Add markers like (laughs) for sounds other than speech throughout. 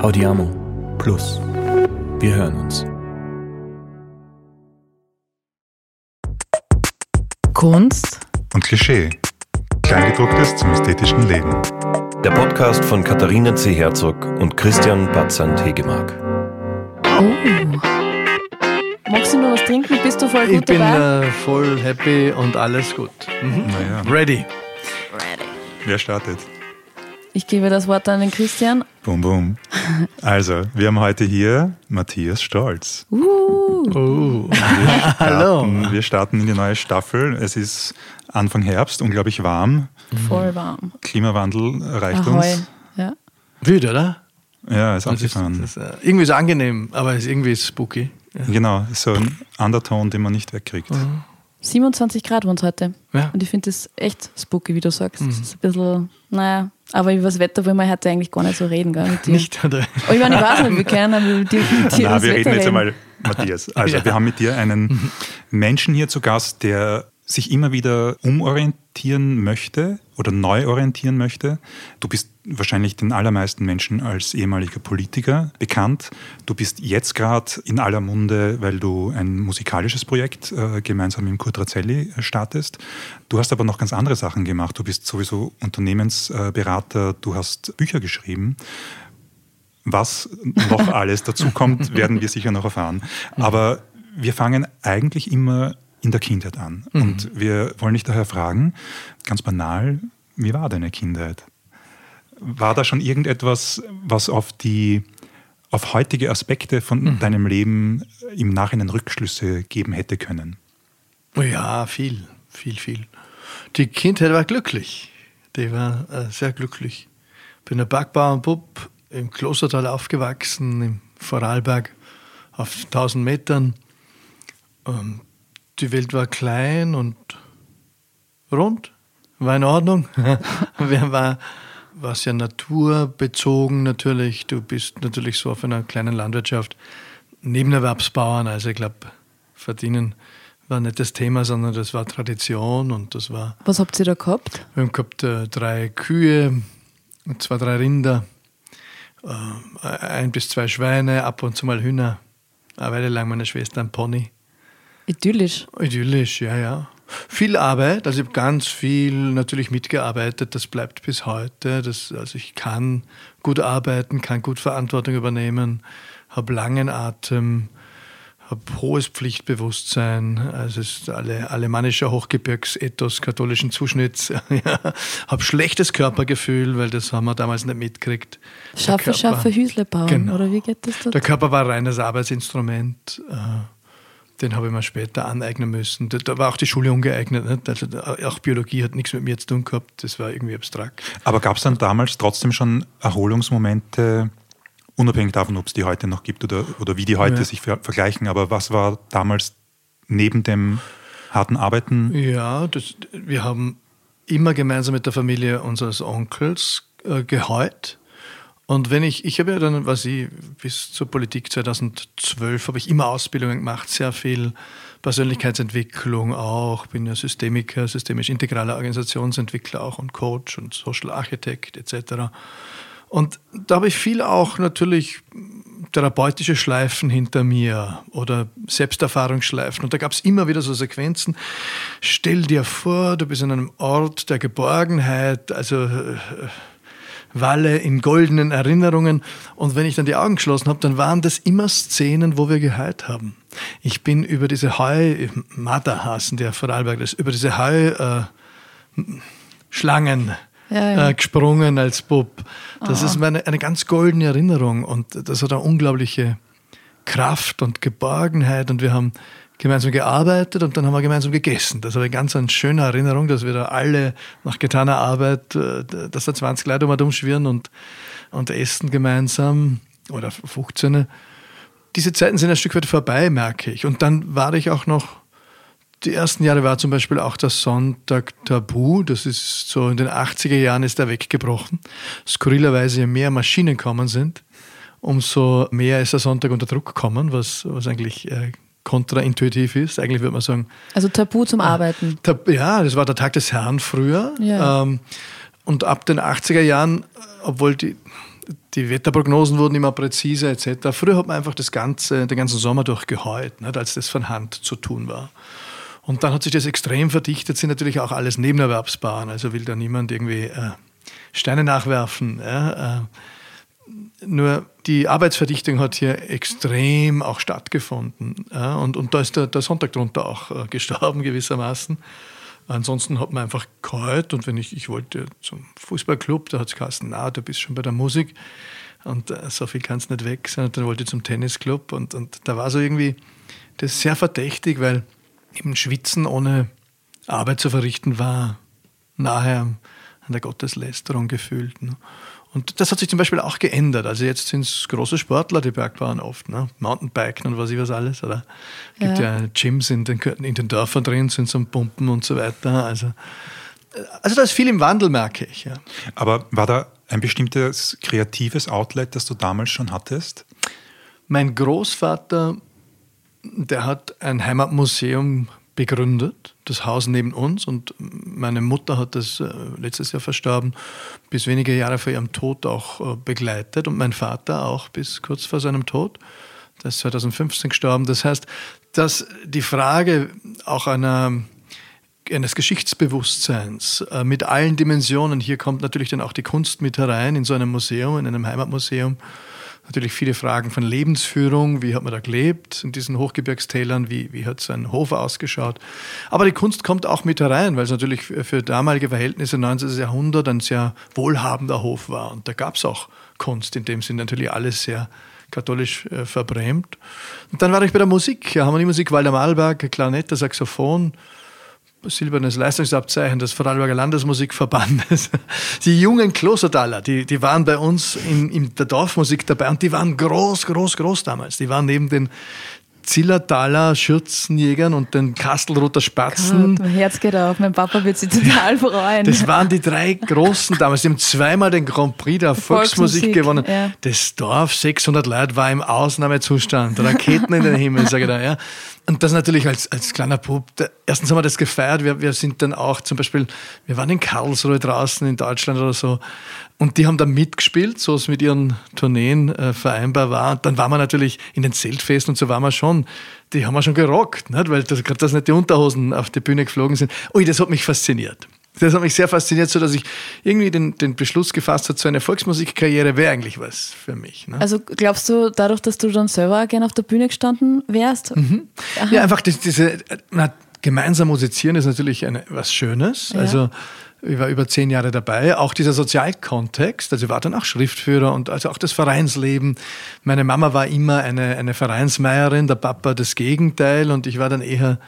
Audiamo Plus. Wir hören uns. Kunst und Klischee. Kleingedrucktes zum ästhetischen Leben. Der Podcast von Katharina C. Herzog und Christian Batzand-Hegemark. Oh. Magst du noch was trinken? Bist du voll gut Ich bin dabei? äh, voll happy und alles gut. Mhm. Naja, Ready. wer startet? Ich gebe das Wort an den Christian. Bum, bum. Also, wir haben heute hier Matthias Stolz. Uh, Oh. Wir (laughs) Hallo. starten, wir starten in die neue Staffel. Es ist Anfang Herbst, unglaublich warm. voll warm. Klimawandel erreicht Ahoi. uns. Ja. Wüt, oder? Ja, ist Das ist, abgefahren. das ist, äh, irgendwie ist es angenehm, aber es ist irgendwie spooky. Ja. Genau, so ein Underton, den man nicht wegkriegt. 27 Grad waren es heute. Ja. Und ich finde das echt spooky, wie du sagst. Mhm. Das ist ein bisschen, naja, aber über das Wetter wollen wir heute eigentlich gar nicht so reden, gell? Mit dir. Nicht, oder? Oh, ich meine, ich weiß nicht, wir können aber mit dir, mit dir Na, übers wir reden jetzt einmal, Matthias. Also, Ja. wir haben mit dir einen Menschen hier zu Gast, der sich immer wieder umorientieren möchte oder neu orientieren möchte. Du bist wahrscheinlich den allermeisten Menschen als ehemaliger Politiker bekannt. Du bist jetzt gerade in aller Munde, weil du ein musikalisches Projekt äh, gemeinsam mit Kurt Razzelli äh, startest. Du hast aber noch ganz andere Sachen gemacht. Du bist sowieso Unternehmensberater, du hast Bücher geschrieben. Was noch (laughs) alles dazu kommt, werden wir sicher noch erfahren. Aber wir fangen eigentlich immer in der Kindheit an. Und wir wollen dich daher fragen, ganz banal, wie war deine Kindheit? War da schon irgendetwas, was auf die auf heutige Aspekte von deinem Leben im Nachhinein Rückschlüsse geben hätte können? Oh ja, viel, viel, viel. Die Kindheit war glücklich. Die war äh, sehr glücklich. Bin ein Bergbauernbub im Klostertal aufgewachsen, im Vorarlberg auf 1000 Metern. Ähm, die Welt war klein und rund, war in Ordnung. (laughs) Wir war, war sehr naturbezogen natürlich. Du bist natürlich so auf einer kleinen Landwirtschaft Nebenerwerbsbauern, also ich glaube, verdienen war nicht das Thema, sondern das war Tradition und das war, Was habt ihr da gehabt? wir haben gehabt äh, drei Kühe, zwei, drei Rinder, äh, ein bis zwei Schweine, ab und zu mal Hühner, eine Weile lang meine Schwester ein Pony. Idyllisch. Idyllisch, ja, ja. Viel Arbeit, also ich habe ganz viel natürlich mitgearbeitet, das bleibt bis heute. Das, also ich kann gut arbeiten, kann gut Verantwortung übernehmen, habe langen Atem, habe hohes Pflichtbewusstsein, also es ist alle, alemannischer Hochgebirgsethos katholischen Zuschnitts, (laughs) ja. habe schlechtes Körpergefühl, weil das haben wir damals nicht mitgekriegt. Der Schaffe, Körper- schaffe, Hüsle bauen. Genau. Oder wie geht das Der dort? Körper war reines Arbeitsinstrument. äh, Den habe ich mir später aneignen müssen. Da- Da war auch die Schule ungeeignet. Nicht? Also auch Biologie hat nichts mit mir zu tun gehabt. Das war irgendwie abstrakt. Aber gab es dann damals trotzdem schon Erholungsmomente, unabhängig davon, ob es die heute noch gibt oder, oder wie die heute Ja. sich ver vergleichen, aber was war damals neben dem harten Arbeiten? Ja, das, wir haben immer gemeinsam mit der Familie unseres Onkels äh, geheult. Und wenn ich, ich habe ja dann, was ich, bis zur Politik 2012 habe ich immer Ausbildungen gemacht, sehr viel Persönlichkeitsentwicklung auch, bin ja Systemiker, systemisch integraler Organisationsentwickler auch und Coach und Social Architect etc. Und da habe ich viel auch natürlich therapeutische Schleifen hinter mir oder Selbsterfahrungsschleifen. Und da gab es immer wieder so Sequenzen. Stell dir vor, du bist in einem Ort der Geborgenheit, also äh, Walle in goldenen Erinnerungen. Und wenn ich dann die Augen geschlossen habe, dann waren das immer Szenen, wo wir geheilt haben. Ich bin über diese Heu, Mata hassen der Vorarlberg, das, über diese Heu, äh, Schlangen Ja, ja. Äh, gesprungen als Bub. Das ist meine, eine ganz goldene Erinnerung und das hat eine unglaubliche Kraft und Geborgenheit und wir haben gemeinsam gearbeitet und dann haben wir gemeinsam gegessen. Das habe ich ganz eine schöne Erinnerung, dass wir da alle nach getaner Arbeit, äh, dass da 20 Leute um und umschwirren und, und essen gemeinsam oder 15. Diese Zeiten sind ein Stück weit vorbei, merke ich. Und dann war ich auch noch die ersten Jahre war zum Beispiel auch der Sonntag tabu. Das ist so in den 80er Jahren ist er weggebrochen. Skurrilerweise, je mehr Maschinen kommen sind, umso mehr ist der Sonntag unter Druck gekommen, was, was eigentlich äh, kontraintuitiv ist. Eigentlich würde man sagen, Also Tabu zum Arbeiten. Tab- ja, das war der Tag des Herrn früher. Ja. Ähm, und ab den 80er Jahren, obwohl die die Wetterprognosen wurden immer präziser etc. Früher hat man einfach das ganze, den ganzen Sommer durch geheult, nicht, als das von Hand zu tun war. Und dann hat sich das extrem verdichtet, sind natürlich auch alles Nebenerwerbsbaren, also will da niemand irgendwie äh, Steine nachwerfen. Ja, äh, nur die Arbeitsverdichtung hat hier extrem auch stattgefunden. Und, und da ist der, der Sonntag drunter auch äh, gestorben gewissermaßen. Ansonsten hat man einfach geheult und wenn ich, ich wollte zum Fußballclub, da hat es geheißen, na, du bist schon bei der Musik und äh, so viel kannst nicht weg sein. Und dann wollte ich zum Tennisclub und, und da war so irgendwie das sehr verdächtig, weil eben Schwitzen ohne Arbeit zu verrichten war nahe an der Gotteslästerung gefühlt. Ne? Und das hat sich zum Beispiel auch geändert. Also jetzt sind es große Sportler, die Bergbahn oft, ne? Mountainbiken und was ich was alles. Oder gibt ja, ja Gyms in den, in den Dörfern drin, sind zum Pumpen und so weiter. Also, also da ist viel im Wandel, merke ich. Ja. Aber war da ein bestimmtes kreatives Outlet, das du damals schon hattest? Mein Großvater, der hat ein Heimatmuseum begründet, das Haus neben uns. Und meine Mutter hat das äh, letztes Jahr verstorben, bis wenige Jahre vor ihrem Tod auch äh, begleitet und mein Vater auch bis kurz vor seinem Tod. Der ist 2015 gestorben. Das heißt, dass die Frage auch einer eines Geschichtsbewusstseins äh, mit allen Dimensionen. Hier kommt natürlich dann auch die Kunst mit herein in so einem Museum, in einem Heimatmuseum natürlich viele Fragen von Lebensführung, wie hat man da gelebt in diesen Hochgebirgstälern, wie, wie hat sein Hof ausgeschaut. Aber die Kunst kommt auch mit herein, weil es natürlich für damalige Verhältnisse 19. Jahrhundert ein sehr wohlhabender Hof war. Und da gab es auch Kunst, in dem sind natürlich alles sehr katholisch äh, verbrämt. Und dann war ich bei der Musik, ja, Harmoniemusik, Walter Malberg, Klarinette, Saxophon, silbernes Leistungsabzeichen des Vorarlberger Landesmusikverbandes. (laughs) Die jungen Klostertaler, die, die waren bei uns in, in der Dorfmusik dabei und die waren groß, groß, groß damals. Die waren neben den Zillertaler Schürzenjägern und den Kastelroter Spatzen. Gott, mein Herz geht auf, mein Papa wird sich total freuen. Das waren die drei Großen damals. Die haben zweimal den Grand Prix der Volksmusik, Volksmusik gewonnen. Ja. Das Dorf, 600 Leute, war im Ausnahmezustand. Raketen in den Himmel, sage ich da. Ja. Und das natürlich als, als kleiner Bub. Erstens haben wir das gefeiert. Wir, wir sind dann auch zum Beispiel, wir waren in Karlsruhe draußen in Deutschland oder so. Und die haben da mitgespielt, so es mit ihren Tourneen äh, vereinbar war. Und dann waren wir natürlich in den Zeltfesten und so waren wir schon, die haben wir schon gerockt, nicht? weil das, gerade dass nicht die Unterhosen auf die Bühne geflogen sind. Ui, das hat mich fasziniert. Das hat mich sehr fasziniert, so dass ich irgendwie den, den Beschluss gefasst habe, so eine Volksmusikkarriere wäre eigentlich was für mich. Ne? Also glaubst du, dadurch, dass du dann selber gerne auf der Bühne gestanden wärst? Mhm. Ja, einfach das, diese, na, gemeinsam musizieren ist natürlich eine, was Schönes. Ja. Also ich war über zehn Jahre dabei. Auch dieser Sozialkontext, also ich war dann auch Schriftführer und also auch das Vereinsleben. Meine Mama war immer eine, eine Vereinsmeierin, der Papa das Gegenteil und ich war dann eher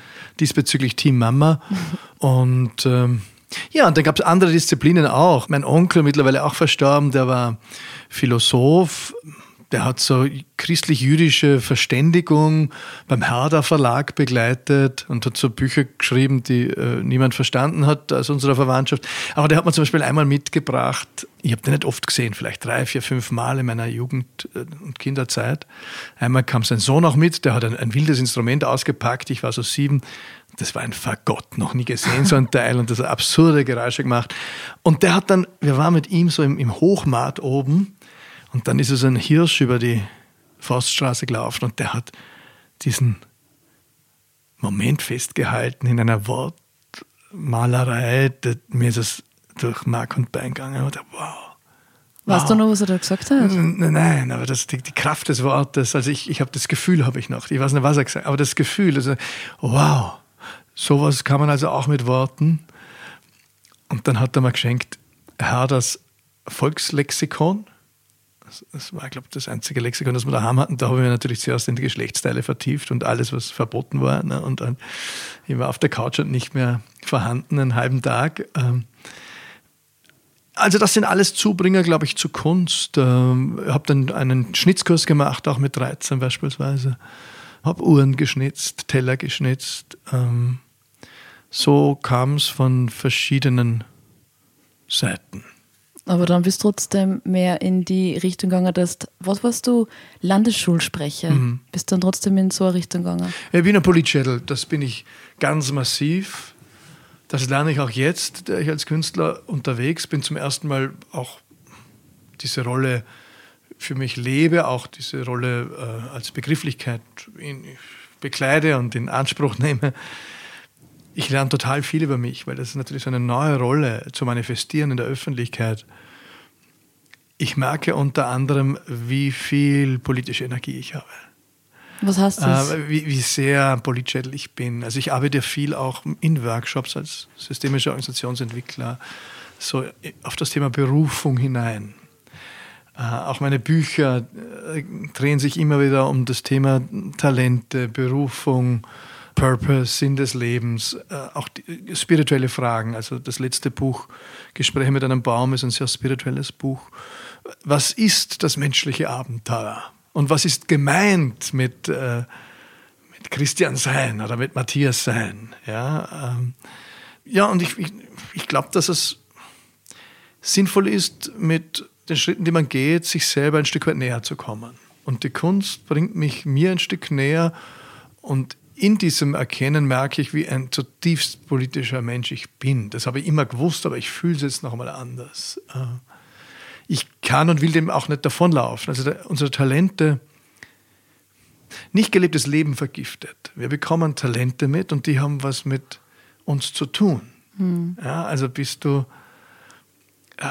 diesbezüglich Team Mama. (laughs) Und ähm, ja, und dann gab es andere Disziplinen auch. Mein Onkel, mittlerweile auch verstorben, der war Philosoph, der hat so christlich-jüdische Verständigung beim Herder Verlag begleitet und hat so Bücher geschrieben, die äh, niemand verstanden hat aus unserer Verwandtschaft. Aber der hat mir zum Beispiel einmal mitgebracht, ich habe den nicht oft gesehen, vielleicht drei, vier, fünf Mal in meiner Jugend- äh, und Kinderzeit. Einmal kam sein Sohn auch mit, der hat ein, ein wildes Instrument ausgepackt, ich war so sieben. Das war ein Fagott, noch nie gesehen, so ein (laughs) Teil und das absurde Geräusche gemacht. Und der hat dann, wir waren mit ihm so im, im Hochmaat oben und dann ist so ein Hirsch über die Forststraße gelaufen und der hat diesen Moment festgehalten in einer Wortmalerei. Mir ist es durch Mark und Bein gegangen und wow. Weißt wow. du noch, was er da gesagt hat? Nein, aber das, die, die Kraft des Wortes, also ich, ich habe das Gefühl, habe ich noch. Ich weiß nicht, was er gesagt hat, aber das Gefühl, also, wow, sowas kann man also auch mit Worten. Und dann hat er mir geschenkt, Herr, das Volkslexikon das war, glaube ich, das einzige Lexikon, das wir daheim hatten. Da haben wir natürlich zuerst in die Geschlechtsteile vertieft und alles, was verboten war. Ne? Und dann, ich war auf der Couch und nicht mehr vorhanden, einen halben Tag. Ähm, also das sind alles Zubringer, glaube ich, zu Kunst. Ähm, ich habe dann einen Schnitzkurs gemacht, auch mit 13 beispielsweise. Habe Uhren geschnitzt, Teller geschnitzt. Ähm, so kam es von verschiedenen Seiten. Aber dann bist du trotzdem mehr in die Richtung gegangen, dass, was warst du, Landesschulsprecher? Mhm. Bist dann trotzdem in so eine Richtung gegangen? Ich bin ein Politschädel, das bin ich ganz massiv. Das lerne ich auch jetzt, da ich als Künstler unterwegs bin, zum ersten Mal auch diese Rolle für mich lebe, auch diese Rolle äh, als Begrifflichkeit in, bekleide und in Anspruch nehme, ich lerne total viel über mich, weil das ist natürlich so eine neue Rolle zu manifestieren in der Öffentlichkeit. Ich merke unter anderem, wie viel politische Energie ich habe. Was heißt das? Äh, wie, wie sehr politschädel ich bin. Also ich arbeite viel auch in Workshops als systemischer Organisationsentwickler, so auf das Thema Berufung hinein. Äh, auch meine Bücher äh, drehen sich immer wieder um das Thema Talente, Berufung, Purpose, Sinn des Lebens, äh, auch spirituelle Fragen. Also das letzte Buch, Gespräche mit einem Baum, ist ein sehr spirituelles Buch. Was ist das menschliche Abenteuer? Und was ist gemeint mit, mit Christian sein oder mit Matthias sein? Ja, ähm, ja und ich, ich, ich glaube, dass es sinnvoll ist, mit den Schritten, die man geht, sich selber ein Stück weit näher zu kommen. Und die Kunst bringt mich mir ein Stück näher und in diesem Erkennen merke ich, wie ein zutiefst politischer Mensch ich bin. Das habe ich immer gewusst, aber ich fühle es jetzt nochmal anders. Äh, ich kann und will dem auch nicht davonlaufen. Also unsere Talente, nicht gelebtes Leben vergiftet. Wir bekommen Talente mit und die haben was mit uns zu tun. Hm. Ja, also bist du äh,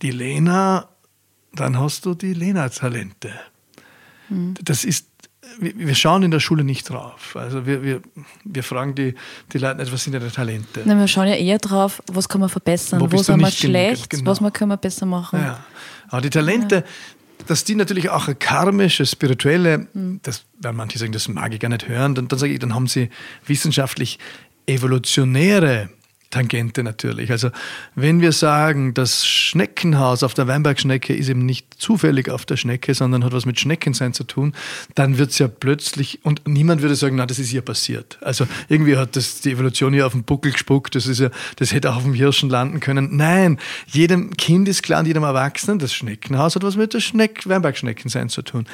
die Lena, dann hast du die Lena-Talente. Mhm. Das ist, wir schauen in der Schule nicht drauf. Also wir, wir, wir fragen die, die Leute nicht, was sind ihre Talente. Nein, wir schauen ja eher drauf, was kann man verbessern, wo, wo sind wir schlecht, genau. was können wir besser machen. Ja. Aber die Talente, ja. dass die natürlich auch karmische, spirituelle, mhm. das, wenn manche sagen, das mag ich gar nicht hören, dann, dann sage ich, dann haben sie wissenschaftlich evolutionäre Tangente natürlich. Also wenn wir sagen, das Schneckenhaus auf der Weinbergschnecke ist eben nicht zufällig auf der Schnecke, sondern hat was mit Schneckensein zu tun, dann wird es ja plötzlich, und niemand würde sagen, na, das ist hier passiert. Also irgendwie hat das die Evolution hier auf den Buckel gespuckt, das ist ja, das hätte auch auf dem Hirschen landen können. Nein, jedem Kind ist klar und jedem Erwachsenen, das Schneckenhaus hat was mit der Schneck, Weinbergschneckensein zu tun.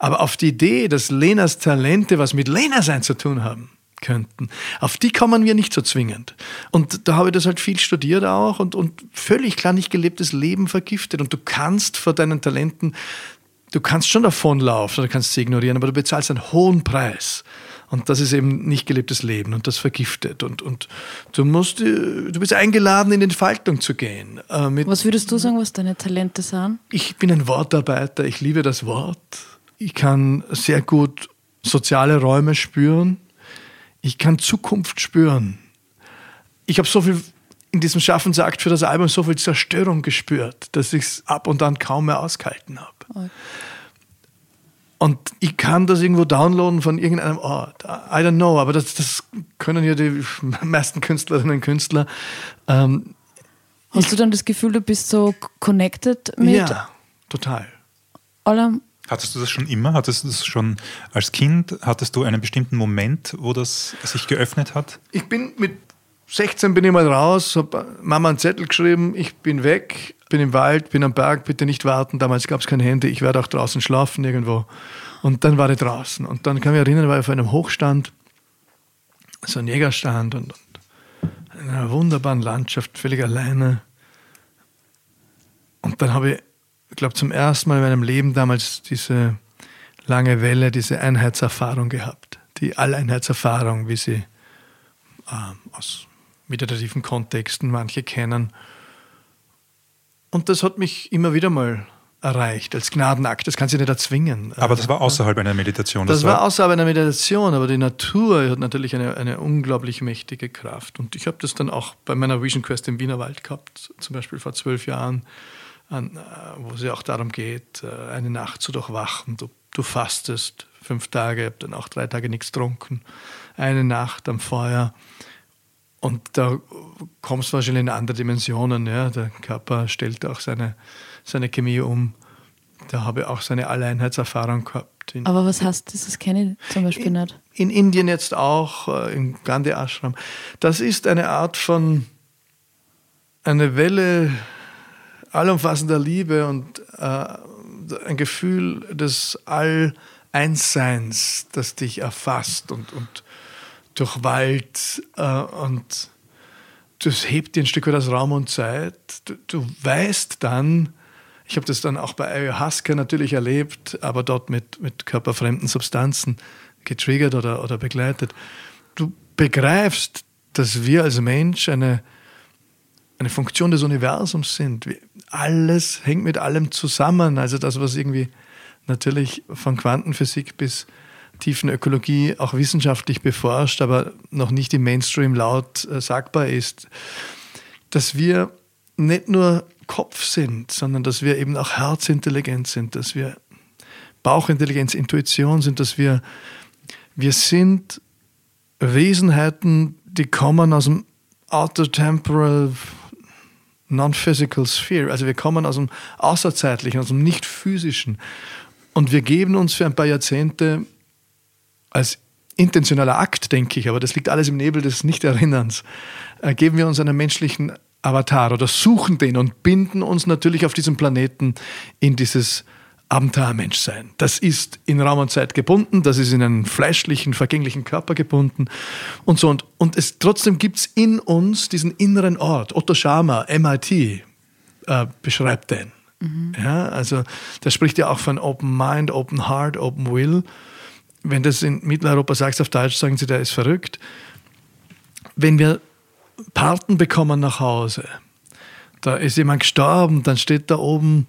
Aber auf die Idee, dass Lenas Talente was mit Lena sein zu tun haben, könnten. Auf die kommen wir nicht so zwingend. Und da habe ich das halt viel studiert auch und, und völlig klar nicht gelebtes Leben vergiftet. Und du kannst vor deinen Talenten, du kannst schon davonlaufen oder kannst sie ignorieren, aber du bezahlst einen hohen Preis. Und das ist eben nicht gelebtes Leben und das vergiftet. Und, und du musst, äh, du bist eingeladen, in Entfaltung zu gehen. Äh, was würdest du sagen, was deine Talente sind? Ich bin ein Wortarbeiter, ich liebe das Wort. Ich kann sehr gut soziale Räume spüren ich kann Zukunft spüren. Ich habe so viel in diesem Schaffensakt für das Album so viel Zerstörung gespürt, dass ich es ab und an kaum mehr ausgehalten habe. Okay. Und ich kann das irgendwo downloaden von irgendeinem Ort. I don't know, aber das, das können ja die (laughs) meisten Künstlerinnen und Künstler. Ähm, Hast du dann das Gefühl, du bist so connected mit? Ja, total. Allem Hattest du das schon immer? Hattest du das schon als Kind? Hattest du einen bestimmten Moment, wo das sich geöffnet hat? Ich bin mit 16 bin ich mal raus, habe Mama einen Zettel geschrieben, ich bin weg, bin im Wald, bin am Berg, bitte nicht warten. Damals gab es kein Handy, ich werde auch draußen schlafen irgendwo. Und dann war ich draußen. Und dann kann ich mich erinnern, war ich auf einem Hochstand, so ein Jägerstand und, und in einer wunderbaren Landschaft, völlig alleine. Und dann habe ich ich glaube, zum ersten Mal in meinem Leben damals diese lange Welle, diese Einheitserfahrung gehabt. Die Alleinheitserfahrung, wie sie äh, aus meditativen Kontexten manche kennen. Und das hat mich immer wieder mal erreicht, als Gnadenakt. Das kann sie nicht erzwingen. Aber das war außerhalb einer Meditation. Das, das war außerhalb einer Meditation, aber die Natur hat natürlich eine, eine unglaublich mächtige Kraft. Und ich habe das dann auch bei meiner Vision Quest im Wienerwald gehabt, zum Beispiel vor zwölf Jahren an, äh, wo es ja auch darum geht, äh, eine Nacht zu durchwachen. Du, du fastest fünf Tage, hab dann auch drei Tage nichts getrunken, eine Nacht am Feuer. Und da kommst du wahrscheinlich in andere Dimensionen. Ja? Der Körper stellt auch seine, seine Chemie um. Da habe ich auch seine Alleinheitserfahrung gehabt. In, Aber was heißt das? Das kenne ich zum Beispiel in, nicht. In Indien jetzt auch, äh, im Gandhi Ashram. Das ist eine Art von, eine Welle allumfassender Liebe und äh, ein Gefühl des All-Einsseins, das dich erfasst und, und durchwallt äh, und das hebt dir ein Stück weit aus Raum und Zeit. Du, du weißt dann, Ich habe das dann auch bei Ayahuasca natürlich erlebt, aber dort mit, mit körperfremden Substanzen getriggert oder, oder begleitet. Du begreifst, dass wir als Mensch eine, eine Funktion des Universums sind. Alles hängt mit allem zusammen. Also das, was irgendwie natürlich von Quantenphysik bis tiefen Ökologie auch wissenschaftlich beforscht, aber noch nicht im Mainstream laut äh, sagbar ist, dass wir nicht nur Kopf sind, sondern dass wir eben auch Herzintelligenz sind, dass wir Bauchintelligenz, Intuition sind, dass wir, wir sind Wesenheiten, die kommen aus dem Outer Temporal Non-Physical Sphere, also wir kommen aus dem Außerzeitlichen, aus dem Nicht-Physischen. Und wir geben uns für ein paar Jahrzehnte als intentionaler Akt, denke ich, aber das liegt alles im Nebel des Nichterinnerns, äh, geben wir uns einen menschlichen Avatar oder suchen den und binden uns natürlich auf diesem Planeten in dieses Abenteuermenschsein. Das ist in Raum und Zeit gebunden, das ist in einen fleischlichen, vergänglichen Körper gebunden und so. Und, und es, trotzdem gibt es in uns diesen inneren Ort. Otto Schama, MIT, äh, beschreibt den. Mhm. Ja, also der spricht ja auch von Open Mind, Open Heart, Open Will. Wenn das in Mitteleuropa sagst auf Deutsch, sagen sie, der ist verrückt. Wenn wir Paten bekommen nach Hause. Da ist jemand gestorben, dann steht da oben,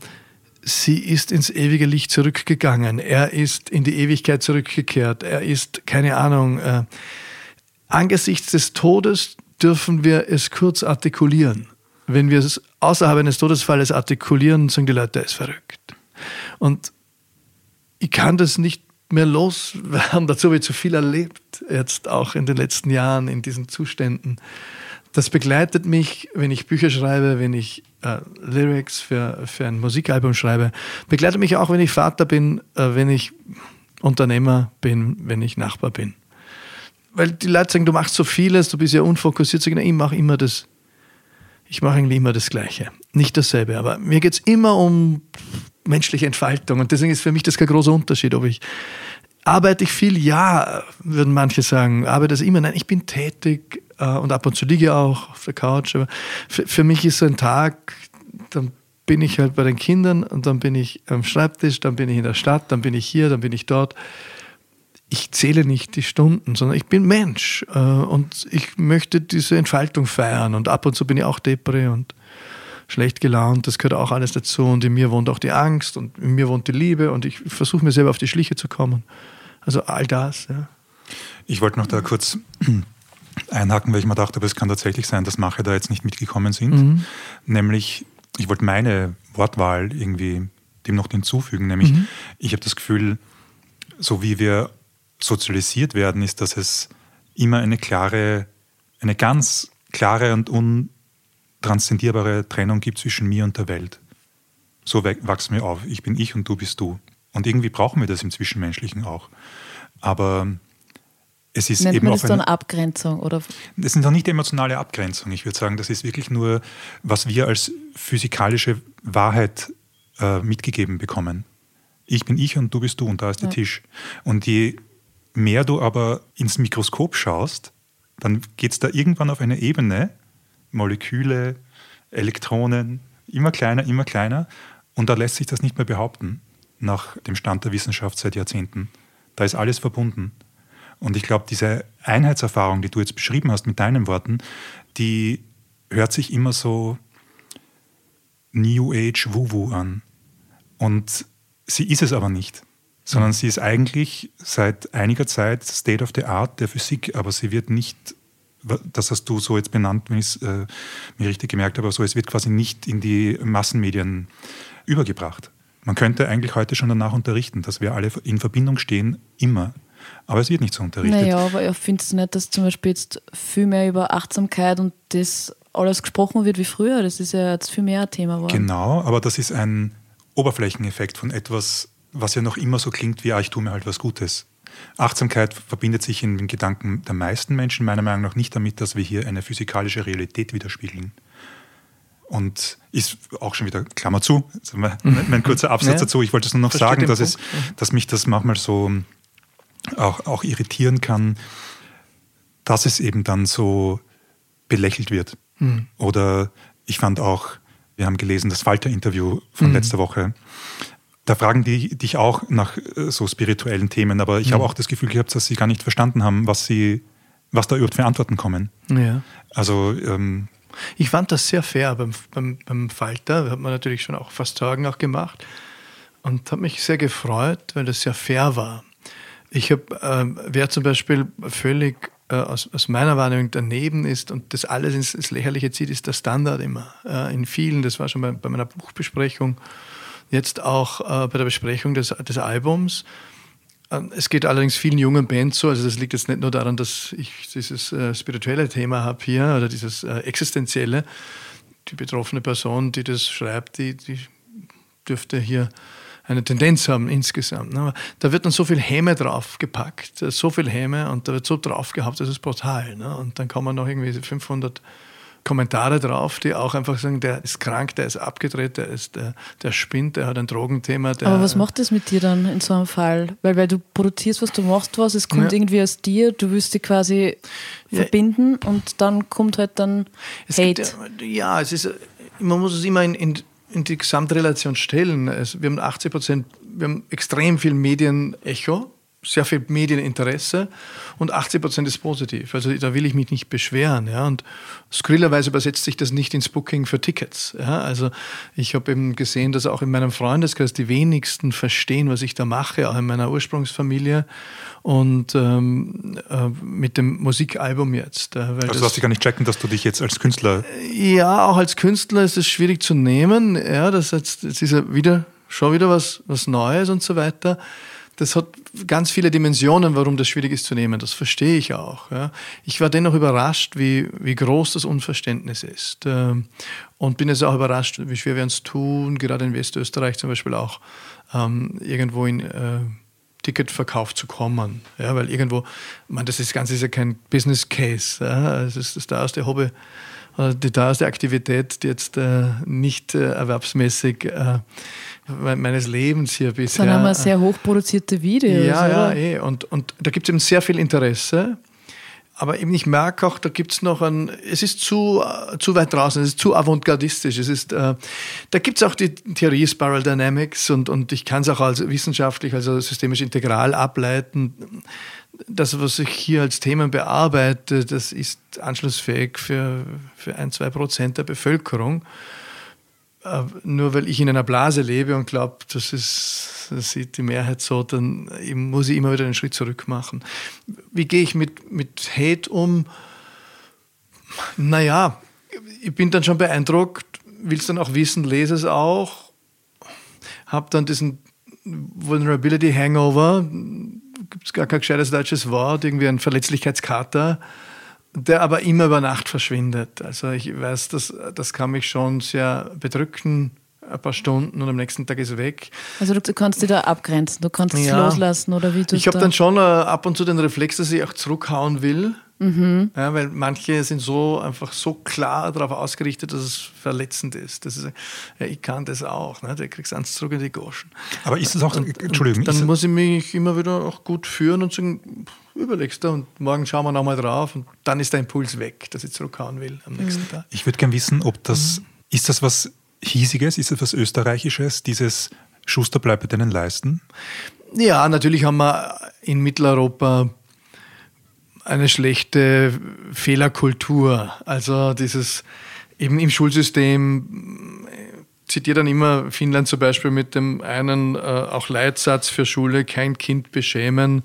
sie ist ins ewige Licht zurückgegangen, er ist in die Ewigkeit zurückgekehrt, er ist, keine Ahnung, äh, angesichts des Todes dürfen wir es kurz artikulieren. Wenn wir es außerhalb eines Todesfalles artikulieren, sagen die Leute, er ist verrückt. Und ich kann das nicht mehr loswerden, (laughs) dazu habe ich zu viel erlebt, jetzt auch in den letzten Jahren in diesen Zuständen das begleitet mich, wenn ich Bücher schreibe, wenn ich äh, Lyrics für, für ein Musikalbum schreibe. Begleitet mich auch, wenn ich Vater bin, äh, wenn ich Unternehmer bin, wenn ich Nachbar bin. Weil die Leute sagen, du machst so vieles, du bist ja unfokussiert. Sagen, ich mache immer das, ich mache eigentlich immer das Gleiche. Nicht dasselbe. Aber mir geht es immer um menschliche Entfaltung. Und deswegen ist für mich das kein großer Unterschied, ob ich Arbeite ich viel? Ja, würden manche sagen. Arbeite ich immer? Nein, ich bin tätig äh, und ab und zu liege ich auch auf der Couch. Aber für, mich ist so ein Tag, dann bin ich halt bei den Kindern und dann bin ich am Schreibtisch, dann bin ich in der Stadt, dann bin ich hier, dann bin ich dort. Ich zähle nicht die Stunden, sondern ich bin Mensch äh, und ich möchte diese Entfaltung feiern und ab und zu bin ich auch Depre und schlecht gelaunt, das gehört auch alles dazu und in mir wohnt auch die Angst und in mir wohnt die Liebe und ich versuche mir selber auf die Schliche zu kommen. Also all das, ja. Ich wollte noch da kurz (clears throat) einhaken, weil ich mir dachte, aber es kann tatsächlich sein, dass manche da jetzt nicht mitgekommen sind. Mhm. Nämlich, ich wollte meine Wortwahl irgendwie dem noch hinzufügen, nämlich mhm. ich habe das Gefühl, so wie wir sozialisiert werden, ist, dass es immer eine klare, eine ganz klare und untranszendierbare Trennung gibt zwischen mir und der Welt. So wachsen wir auf. Ich bin ich und du bist du. Und irgendwie brauchen wir das im Zwischenmenschlichen auch. Aber es ist Nennt eben man das dann Abgrenzung? Oder? Das sind doch nicht emotionale Abgrenzung. Ich würde sagen, das ist wirklich nur, was wir als physikalische Wahrheit äh, mitgegeben bekommen. Ich bin ich und du bist du und da ist der ja. Tisch. Und je mehr du aber ins Mikroskop schaust, dann geht es da irgendwann auf eine Ebene, Moleküle, Elektronen, immer kleiner, immer kleiner, und da lässt sich das nicht mehr behaupten nach dem Stand der Wissenschaft seit Jahrzehnten. Da ist alles verbunden. Und ich glaube, diese Einheitserfahrung, die du jetzt beschrieben hast mit deinen Worten, die hört sich immer so New Age Wu-Wu an. Und sie ist es aber nicht, sondern mhm. sie ist eigentlich seit einiger Zeit State of the Art der Physik, aber sie wird nicht, das hast du so jetzt benannt, wenn ich es äh, mir richtig gemerkt habe, so, es wird quasi nicht in die Massenmedien übergebracht. Man könnte eigentlich heute schon danach unterrichten, dass wir alle in Verbindung stehen, immer. Aber es wird nicht so unterrichtet. Naja, aber ich finde es nicht, dass zum Beispiel jetzt viel mehr über Achtsamkeit und das alles gesprochen wird wie früher. Das ist ja jetzt viel mehr ein Thema geworden. Genau, aber das ist ein Oberflächeneffekt von etwas, was ja noch immer so klingt wie, ah, ich tue mir halt was Gutes. Achtsamkeit verbindet sich in den Gedanken der meisten Menschen meiner Meinung nach nicht damit, dass wir hier eine physikalische Realität widerspiegeln. Und ist auch schon wieder, Klammer zu, mein, mein kurzer Absatz ja. dazu. Ich wollte es nur noch sagen, dass, es, dass mich das manchmal so auch, auch irritieren kann, dass es eben dann so belächelt wird. Mhm. Oder ich fand auch Wir haben gelesen das Falter-Interview von mhm. letzter Woche. Da fragen die dich auch nach äh, so spirituellen Themen, aber ich mhm. habe auch das Gefühl gehabt, dass sie gar nicht verstanden haben, was sie, was da überhaupt für Antworten kommen. Ja. Also ähm, ich fand das sehr fair beim, beim, beim Falter. Da hat man natürlich schon auch fast Sorgen auch gemacht und habe mich sehr gefreut, weil das sehr fair war. Ich habe, äh, wer zum Beispiel völlig äh, aus, aus, meiner Wahrnehmung daneben ist und das alles ins, ins Lächerliche zieht, ist der Standard immer. Äh, in vielen, das war schon bei, bei meiner Buchbesprechung, jetzt auch äh, bei der Besprechung des, des Albums. Äh, es geht allerdings vielen jungen Bands so, also das liegt jetzt nicht nur daran, dass ich dieses äh, spirituelle Thema habe hier oder dieses äh, existenzielle. Die betroffene Person, die das schreibt, die, die dürfte hier eine Tendenz haben insgesamt. Ne? Da wird dann so viel Häme draufgepackt, so viel Häme und da wird so drauf gehabt, das ist brutal. Ne? Und dann kommen noch irgendwie 500 Kommentare drauf, die auch einfach sagen, der ist krank, der ist abgedreht, der, ist, der, der spinnt, der hat ein Drogenthema. Aber was macht das mit dir dann in so einem Fall? Weil, weil du produzierst was, du machst was, es kommt ja. irgendwie aus dir, du willst dich quasi ja. verbinden und dann kommt halt dann es Hate. Gibt, ja, es ist, man muss es immer in, in in die Gesamtrelation stellen. Also wir haben 80 Prozent, wir haben extrem viel Medienecho, sehr viel Medieninteresse und 80 Prozent ist positiv. Also da will ich mich nicht beschweren. Ja. Und skrillerweise übersetzt sich das nicht ins Booking für Tickets. Ja. Also ich habe eben gesehen, dass auch in meinem Freundeskreis die wenigsten verstehen, was ich da mache, auch in meiner Ursprungsfamilie und ähm, äh, mit dem Musikalbum jetzt. Äh, also das, hast du gar nicht checken, dass du dich jetzt als Künstler... Ja, auch als Künstler ist es schwierig zu nehmen. Ja, das, jetzt, jetzt ist ja wieder, schon wieder was, was Neues und so weiter das hat ganz viele Dimensionen, warum das schwierig ist zu nehmen. Das verstehe ich auch. Ja. Ich war dennoch überrascht, wie, wie groß das Unverständnis ist. Ähm, und bin jetzt auch überrascht, wie schwer wir uns tun, gerade in Westösterreich zum Beispiel auch, ähm, irgendwo in äh, Ticketverkauf zu kommen. Ja, weil irgendwo, man, das, ist, das Ganze ist ja kein Business Case. Ja. Es ist das da aus der Hobby die ist die Aktivität, die jetzt äh, nicht äh, erwerbsmäßig äh, meines Lebens hier bisher. Dann haben wir sehr hochproduzierte Videos. Ja, oder? ja, eh. Und, und da gibt es eben sehr viel Interesse. Aber eben ich merke auch, da gibt es noch ein, es ist zu, zu weit draußen, es ist zu avantgardistisch. Es ist, äh, da gibt es auch die Theorie Spiral Dynamics und, und ich kann es auch als wissenschaftlich, also systemisch integral ableiten. Das, was ich hier als Themen bearbeite, das ist anschlussfähig für, für ein, zwei Prozent der Bevölkerung. Äh, nur weil ich in einer Blase lebe und glaube, das, das sieht die Mehrheit so, dann muss ich immer wieder einen Schritt zurück machen. Wie gehe ich mit, mit Hate um? Naja, ich bin dann schon beeindruckt, will es dann auch wissen, lese es auch, habe dann diesen Vulnerability Hangover, gibt es gar kein gescheites deutsches Wort, irgendwie ein Verletzlichkeitskater der aber immer über Nacht verschwindet. Also ich weiß, das, das kann mich schon sehr bedrücken, ein paar Stunden und am nächsten Tag ist er weg. Also du kannst dich da abgrenzen, du kannst es loslassen oder wie du Ich habe da dann schon uh, ab und zu den Reflex, dass ich auch zurückhauen will. Mhm. Ja, weil manche sind so einfach so klar darauf ausgerichtet, dass es verletzend ist. Das ist ja, ich kann das auch. Ne? Der kriegst eins zurück in die Goschen. Aber ist es auch, und, Entschuldigung. dann muss ich mich immer wieder auch gut führen und sagen, überlegst du und morgen schauen wir nochmal drauf und dann ist der Impuls weg, dass ich zurückhauen will am nächsten mhm. Tag. Ich würde gerne wissen, ob das, mhm. ist das was Hiesiges, ist das was Österreichisches, dieses Schuster bleibt bei deinen Leisten? Ja, natürlich haben wir in Mitteleuropa eine schlechte Fehlerkultur. Also dieses eben im Schulsystem zitiere dann immer Finnland zum Beispiel mit dem einen äh, auch Leitsatz für Schule, kein Kind beschämen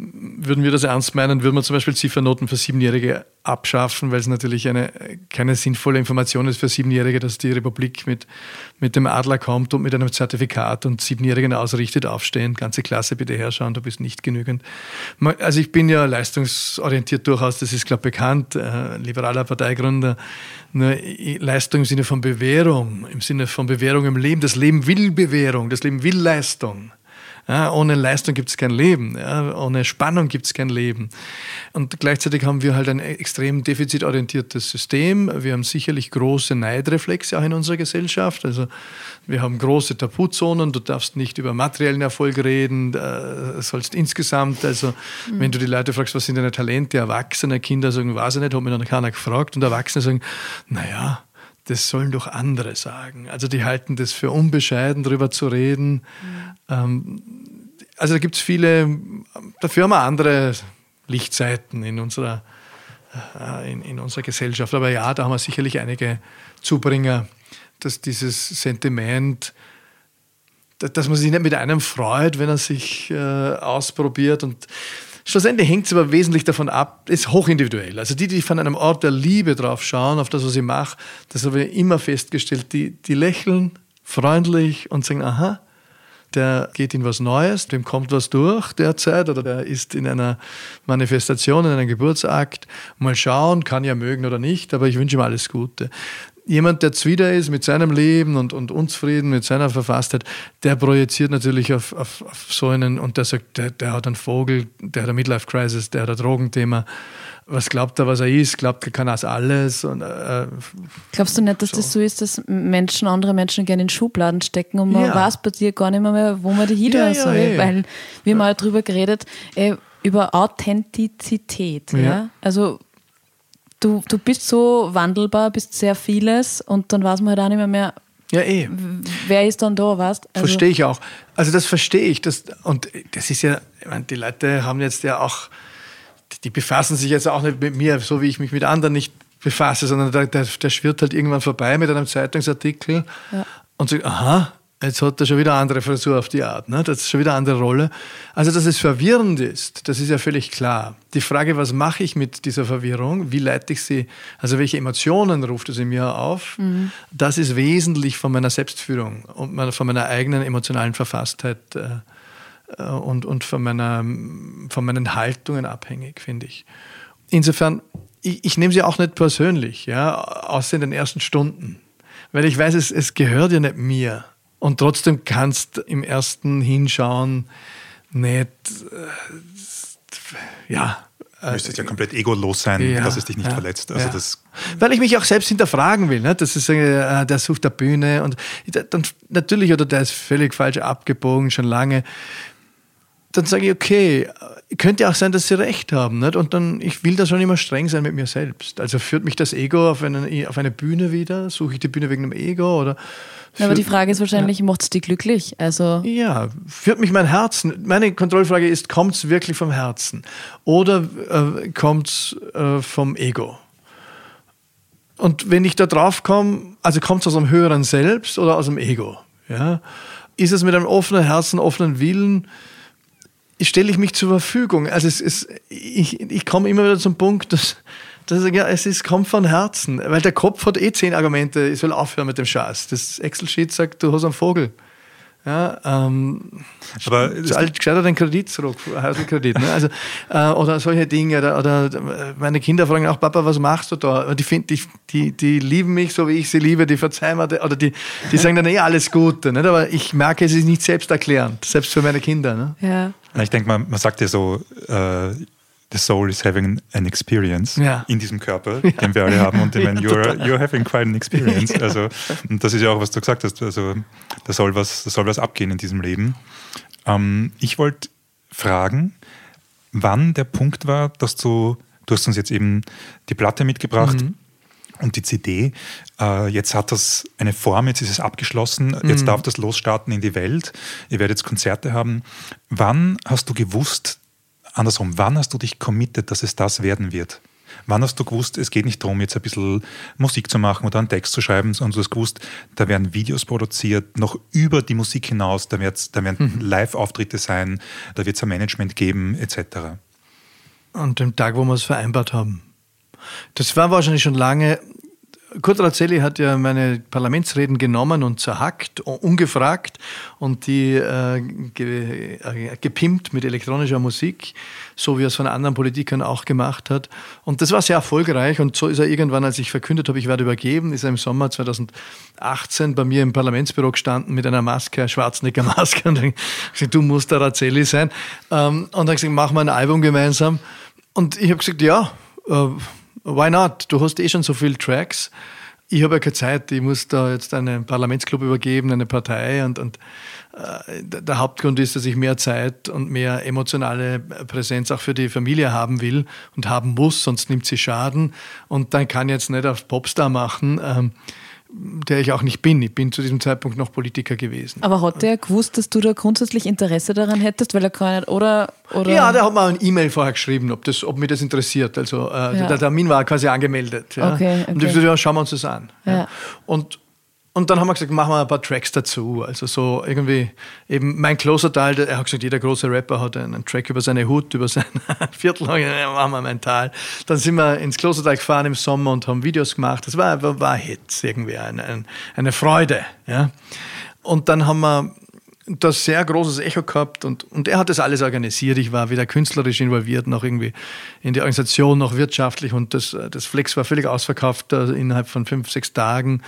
würden wir das ernst meinen, würden wir zum Beispiel Ziffernoten für Siebenjährige abschaffen, weil es natürlich eine, keine sinnvolle Information ist für Siebenjährige, dass die Republik mit, mit dem Adler kommt und mit einem Zertifikat und Siebenjährigen ausrichtet, aufstehen, ganze Klasse bitte herschauen, du bist nicht genügend. Also ich bin ja leistungsorientiert durchaus, das ist glaube ich bekannt, äh, liberaler Parteigründer, nur Leistung im Sinne von Bewährung, im Sinne von Bewährung im Leben. Das Leben will Bewährung, das Leben will Leistung. Ja, ohne Leistung gibt es kein Leben. Ja, ohne Spannung gibt es kein Leben. Und gleichzeitig haben wir halt ein extrem defizitorientiertes System. Wir haben sicherlich große Neidreflexe auch in unserer Gesellschaft. Also wir haben große Tabuzonen. Du darfst nicht über materiellen Erfolg reden. Äh, sollst insgesamt, also mhm. wenn du die Leute fragst, was sind deine Talente, Erwachsene, Kinder sagen, weiß ich nicht, hat mir dann keiner gefragt. Und Erwachsene sagen, naja, das sollen doch andere sagen. Also die halten das für unbescheiden, darüber zu reden. Mhm. Ähm, also da gibt es viele, dafür haben wir andere Lichtseiten in unserer, äh, in, in unserer Gesellschaft. Aber ja, da haben wir sicherlich einige Zubringer, dass dieses Sentiment, dass man sich nicht mit einem freut, wenn er sich äh, ausprobiert und Schlussendlich hängt es aber wesentlich davon ab, ist hochindividuell. Also die, die von einem Ort der Liebe drauf schauen, auf das, was ich mache, das habe ich immer festgestellt, die, die lächeln freundlich und sagen, aha, der geht in was Neues, dem kommt was durch derzeit oder der ist in einer Manifestation, in einem Geburtsakt. Mal schauen, kann ja mögen oder nicht, aber ich wünsche ihm alles Gute jemand, der zwider ist mit seinem Leben und, und unzufrieden mit seiner Verfasstheit, der projiziert natürlich auf, auf, auf so einen und der sagt, der, der hat einen Vogel, der hat eine Midlife-Crisis, der hat ein Drogenthema. Was glaubt er, was er ist? Glaubt er, kann das alles? Und, äh, Glaubst du nicht, dass so. das so ist, dass Menschen, andere Menschen gerne in Schubladen stecken und man ja. weiß bei dir gar nicht mehr, wo man die hin ja, soll? Ja, Weil wir haben ja. mal drüber geredet, ey, über Authentizität. Ja. Also du, du bist so wandelbar, bist sehr vieles und dann weiß man halt auch nicht mehr, mehr ja, eh. Wer ist dann da, weißt also Verstehe ich auch. Also das verstehe ich. Das, und das ist ja, ich meine, die Leute haben jetzt ja auch, die befassen sich jetzt auch nicht mit mir, so wie ich mich mit anderen nicht befasse, sondern der, der, der schwirrt halt irgendwann vorbei mit einem Zeitungsartikel ja. und sagt, aha, Jetzt hat er schon wieder eine andere Frisur auf die Art. Ne? Das ist schon wieder eine andere Rolle. Also, dass es verwirrend ist, das ist ja völlig klar. Die Frage, was mache ich mit dieser Verwirrung? Wie leite ich sie? Also, welche Emotionen ruft es in mir auf? Mhm. Das ist wesentlich von meiner Selbstführung und von meiner eigenen emotionalen Verfasstheit äh, äh, und, und von, meiner, von meinen Haltungen abhängig, finde ich. Insofern, ich, ich nehme sie auch nicht persönlich, ja, außer in den ersten Stunden. Weil ich weiß, es, es gehört ja nicht mir. Und trotzdem kannst im ersten Hinschauen nicht, äh, ja. Du müsstest ja komplett egolos sein, ja, dass es dich nicht ja, verletzt. Also ja. das Weil ich mich auch selbst hinterfragen will. Ne? Das ist, äh, der sucht der Bühne und dann natürlich, oder der ist völlig falsch abgebogen, schon lange. Dann sage ich, okay, könnte auch sein, dass sie recht haben. Nicht? Und dann, ich will da schon immer streng sein mit mir selbst. Also führt mich das Ego auf, einen, auf eine Bühne wieder? Suche ich die Bühne wegen dem Ego? Oder ja, aber die Frage ist wahrscheinlich, ja. macht es dich glücklich? Also ja, führt mich mein Herzen. Meine Kontrollfrage ist, kommt es wirklich vom Herzen? Oder äh, kommt es äh, vom Ego? Und wenn ich da drauf komme, also kommt es aus einem höheren Selbst oder aus dem Ego? Ja? Ist es mit einem offenen Herzen, offenen Willen? stelle ich mich zur Verfügung. Also es ist, ich, ich komme immer wieder zum Punkt, dass, dass ich, ja, es ist, kommt von Herzen. Weil der Kopf hat eh zehn Argumente, ich soll aufhören mit dem Scheiß. Das Excel-Sheet sagt, du hast einen Vogel. Ja, ähm, aber gescheiter den Kredit zurück, Hauskredit. Ne? Also, (laughs) äh, oder solche Dinge. Oder, oder, meine Kinder fragen auch, Papa, was machst du da? Die, find, die, die, die lieben mich so, wie ich sie liebe, die verzeihen mir, oder die, die (laughs) sagen dann eh alles Gute. Nicht? Aber ich merke, es ist nicht selbsterklärend, selbst für meine Kinder. Ne? Ja. Ich denke, man, man sagt ja so, äh, the soul is having an experience ja. in diesem Körper, ja. den wir alle haben. Und (laughs) ich meine, you're, you're having quite an experience. Also, und das ist ja auch, was du gesagt hast. Also, da soll was, da soll was abgehen in diesem Leben. Ähm, ich wollte fragen, wann der Punkt war, dass du, du hast uns jetzt eben die Platte mitgebracht. Mhm. Und die CD, äh, jetzt hat das eine Form, jetzt ist es abgeschlossen, jetzt mhm. darf das losstarten in die Welt. Ihr werdet jetzt Konzerte haben. Wann hast du gewusst, andersrum, wann hast du dich committed, dass es das werden wird? Wann hast du gewusst, es geht nicht darum, jetzt ein bisschen Musik zu machen oder einen Text zu schreiben, sondern du hast gewusst, da werden Videos produziert, noch über die Musik hinaus, da, da werden mhm. Live-Auftritte sein, da wird es ein Management geben, etc. An dem Tag, wo wir es vereinbart haben. Das war wahrscheinlich schon lange Kurt Razzelli hat ja meine Parlamentsreden genommen und zerhackt, ungefragt und die äh, ge, äh, gepimpt mit elektronischer Musik, so wie er es von anderen Politikern auch gemacht hat. Und das war sehr erfolgreich und so ist er irgendwann, als ich verkündet habe, ich werde übergeben, ist er im Sommer 2018 bei mir im Parlamentsbüro gestanden mit einer Maske, einer Schwarzenegger-Maske und gesagt, du musst der Razzelli sein. Ähm, und dann gesagt, machen wir ein Album gemeinsam. Und ich habe gesagt, ja, äh, why not? Du hast eh schon so viele Tracks. Ich habe ja keine Zeit, ich muss da jetzt einen Parlamentsclub übergeben, eine Partei und, und äh, der Hauptgrund ist, dass ich mehr Zeit und mehr emotionale Präsenz auch für die Familie haben will und haben muss, sonst nimmt sie Schaden und dann kann ich jetzt nicht auf Popstar machen. Ähm, der ich auch nicht bin. Ich bin zu diesem Zeitpunkt noch Politiker gewesen. Aber hat der gewusst, dass du da grundsätzlich Interesse daran hättest, weil er gar nicht, oder? oder? Ja, der hat mir ein E-Mail vorher geschrieben, ob, das, ob mich das interessiert. Also äh, ja. der Termin war quasi angemeldet. Ja. Okay, okay. Und ich gesagt, ja, schauen wir uns das an. Ja. Und und dann haben wir gesagt, machen wir ein paar Tracks dazu. Also so irgendwie, eben mein closer Teil, er hat gesagt, jeder große Rapper hat einen Track über seine Hut, über sein (laughs) Viertel, machen wir mein Teil. Dann sind wir ins Klostertal gefahren im Sommer und haben Videos gemacht. Das war, war, war Hits irgendwie, eine, eine, eine Freude. Ja. Und dann haben wir das sehr großes Echo gehabt und, und er hat das alles organisiert. Ich war weder künstlerisch involviert, noch irgendwie in die Organisation, noch wirtschaftlich und das, das Flex war völlig ausverkauft uh, innerhalb von fünf, sechs Tagen.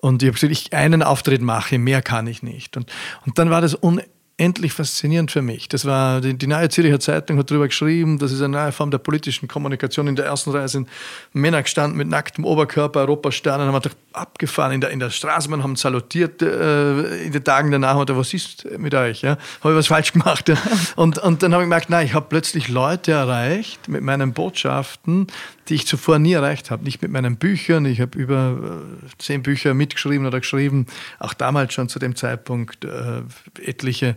Und ich habe gesagt, ich einen Auftritt mache, mehr kann ich nicht. Und, und dann war das unendlich faszinierend für mich. Das war, die, die Neue Zürcher Zeitung hat darüber geschrieben, das ist eine neue Form der politischen Kommunikation. In der ersten Reihe sind Männer gestanden mit nacktem Oberkörper, Europasternen, haben wir abgefahren in der, in der Straßenbahn, haben salutiert äh, in den Tagen danach und was ist mit euch? Ja? Habe ich was falsch gemacht? Ja? Und, und dann habe ich gemerkt, nein, ich habe plötzlich Leute erreicht mit meinen Botschaften, die ich zuvor nie erreicht habe. Nicht mit meinen Büchern, ich habe über äh, zehn Bücher mitgeschrieben oder geschrieben, auch damals schon zu dem Zeitpunkt äh, etliche.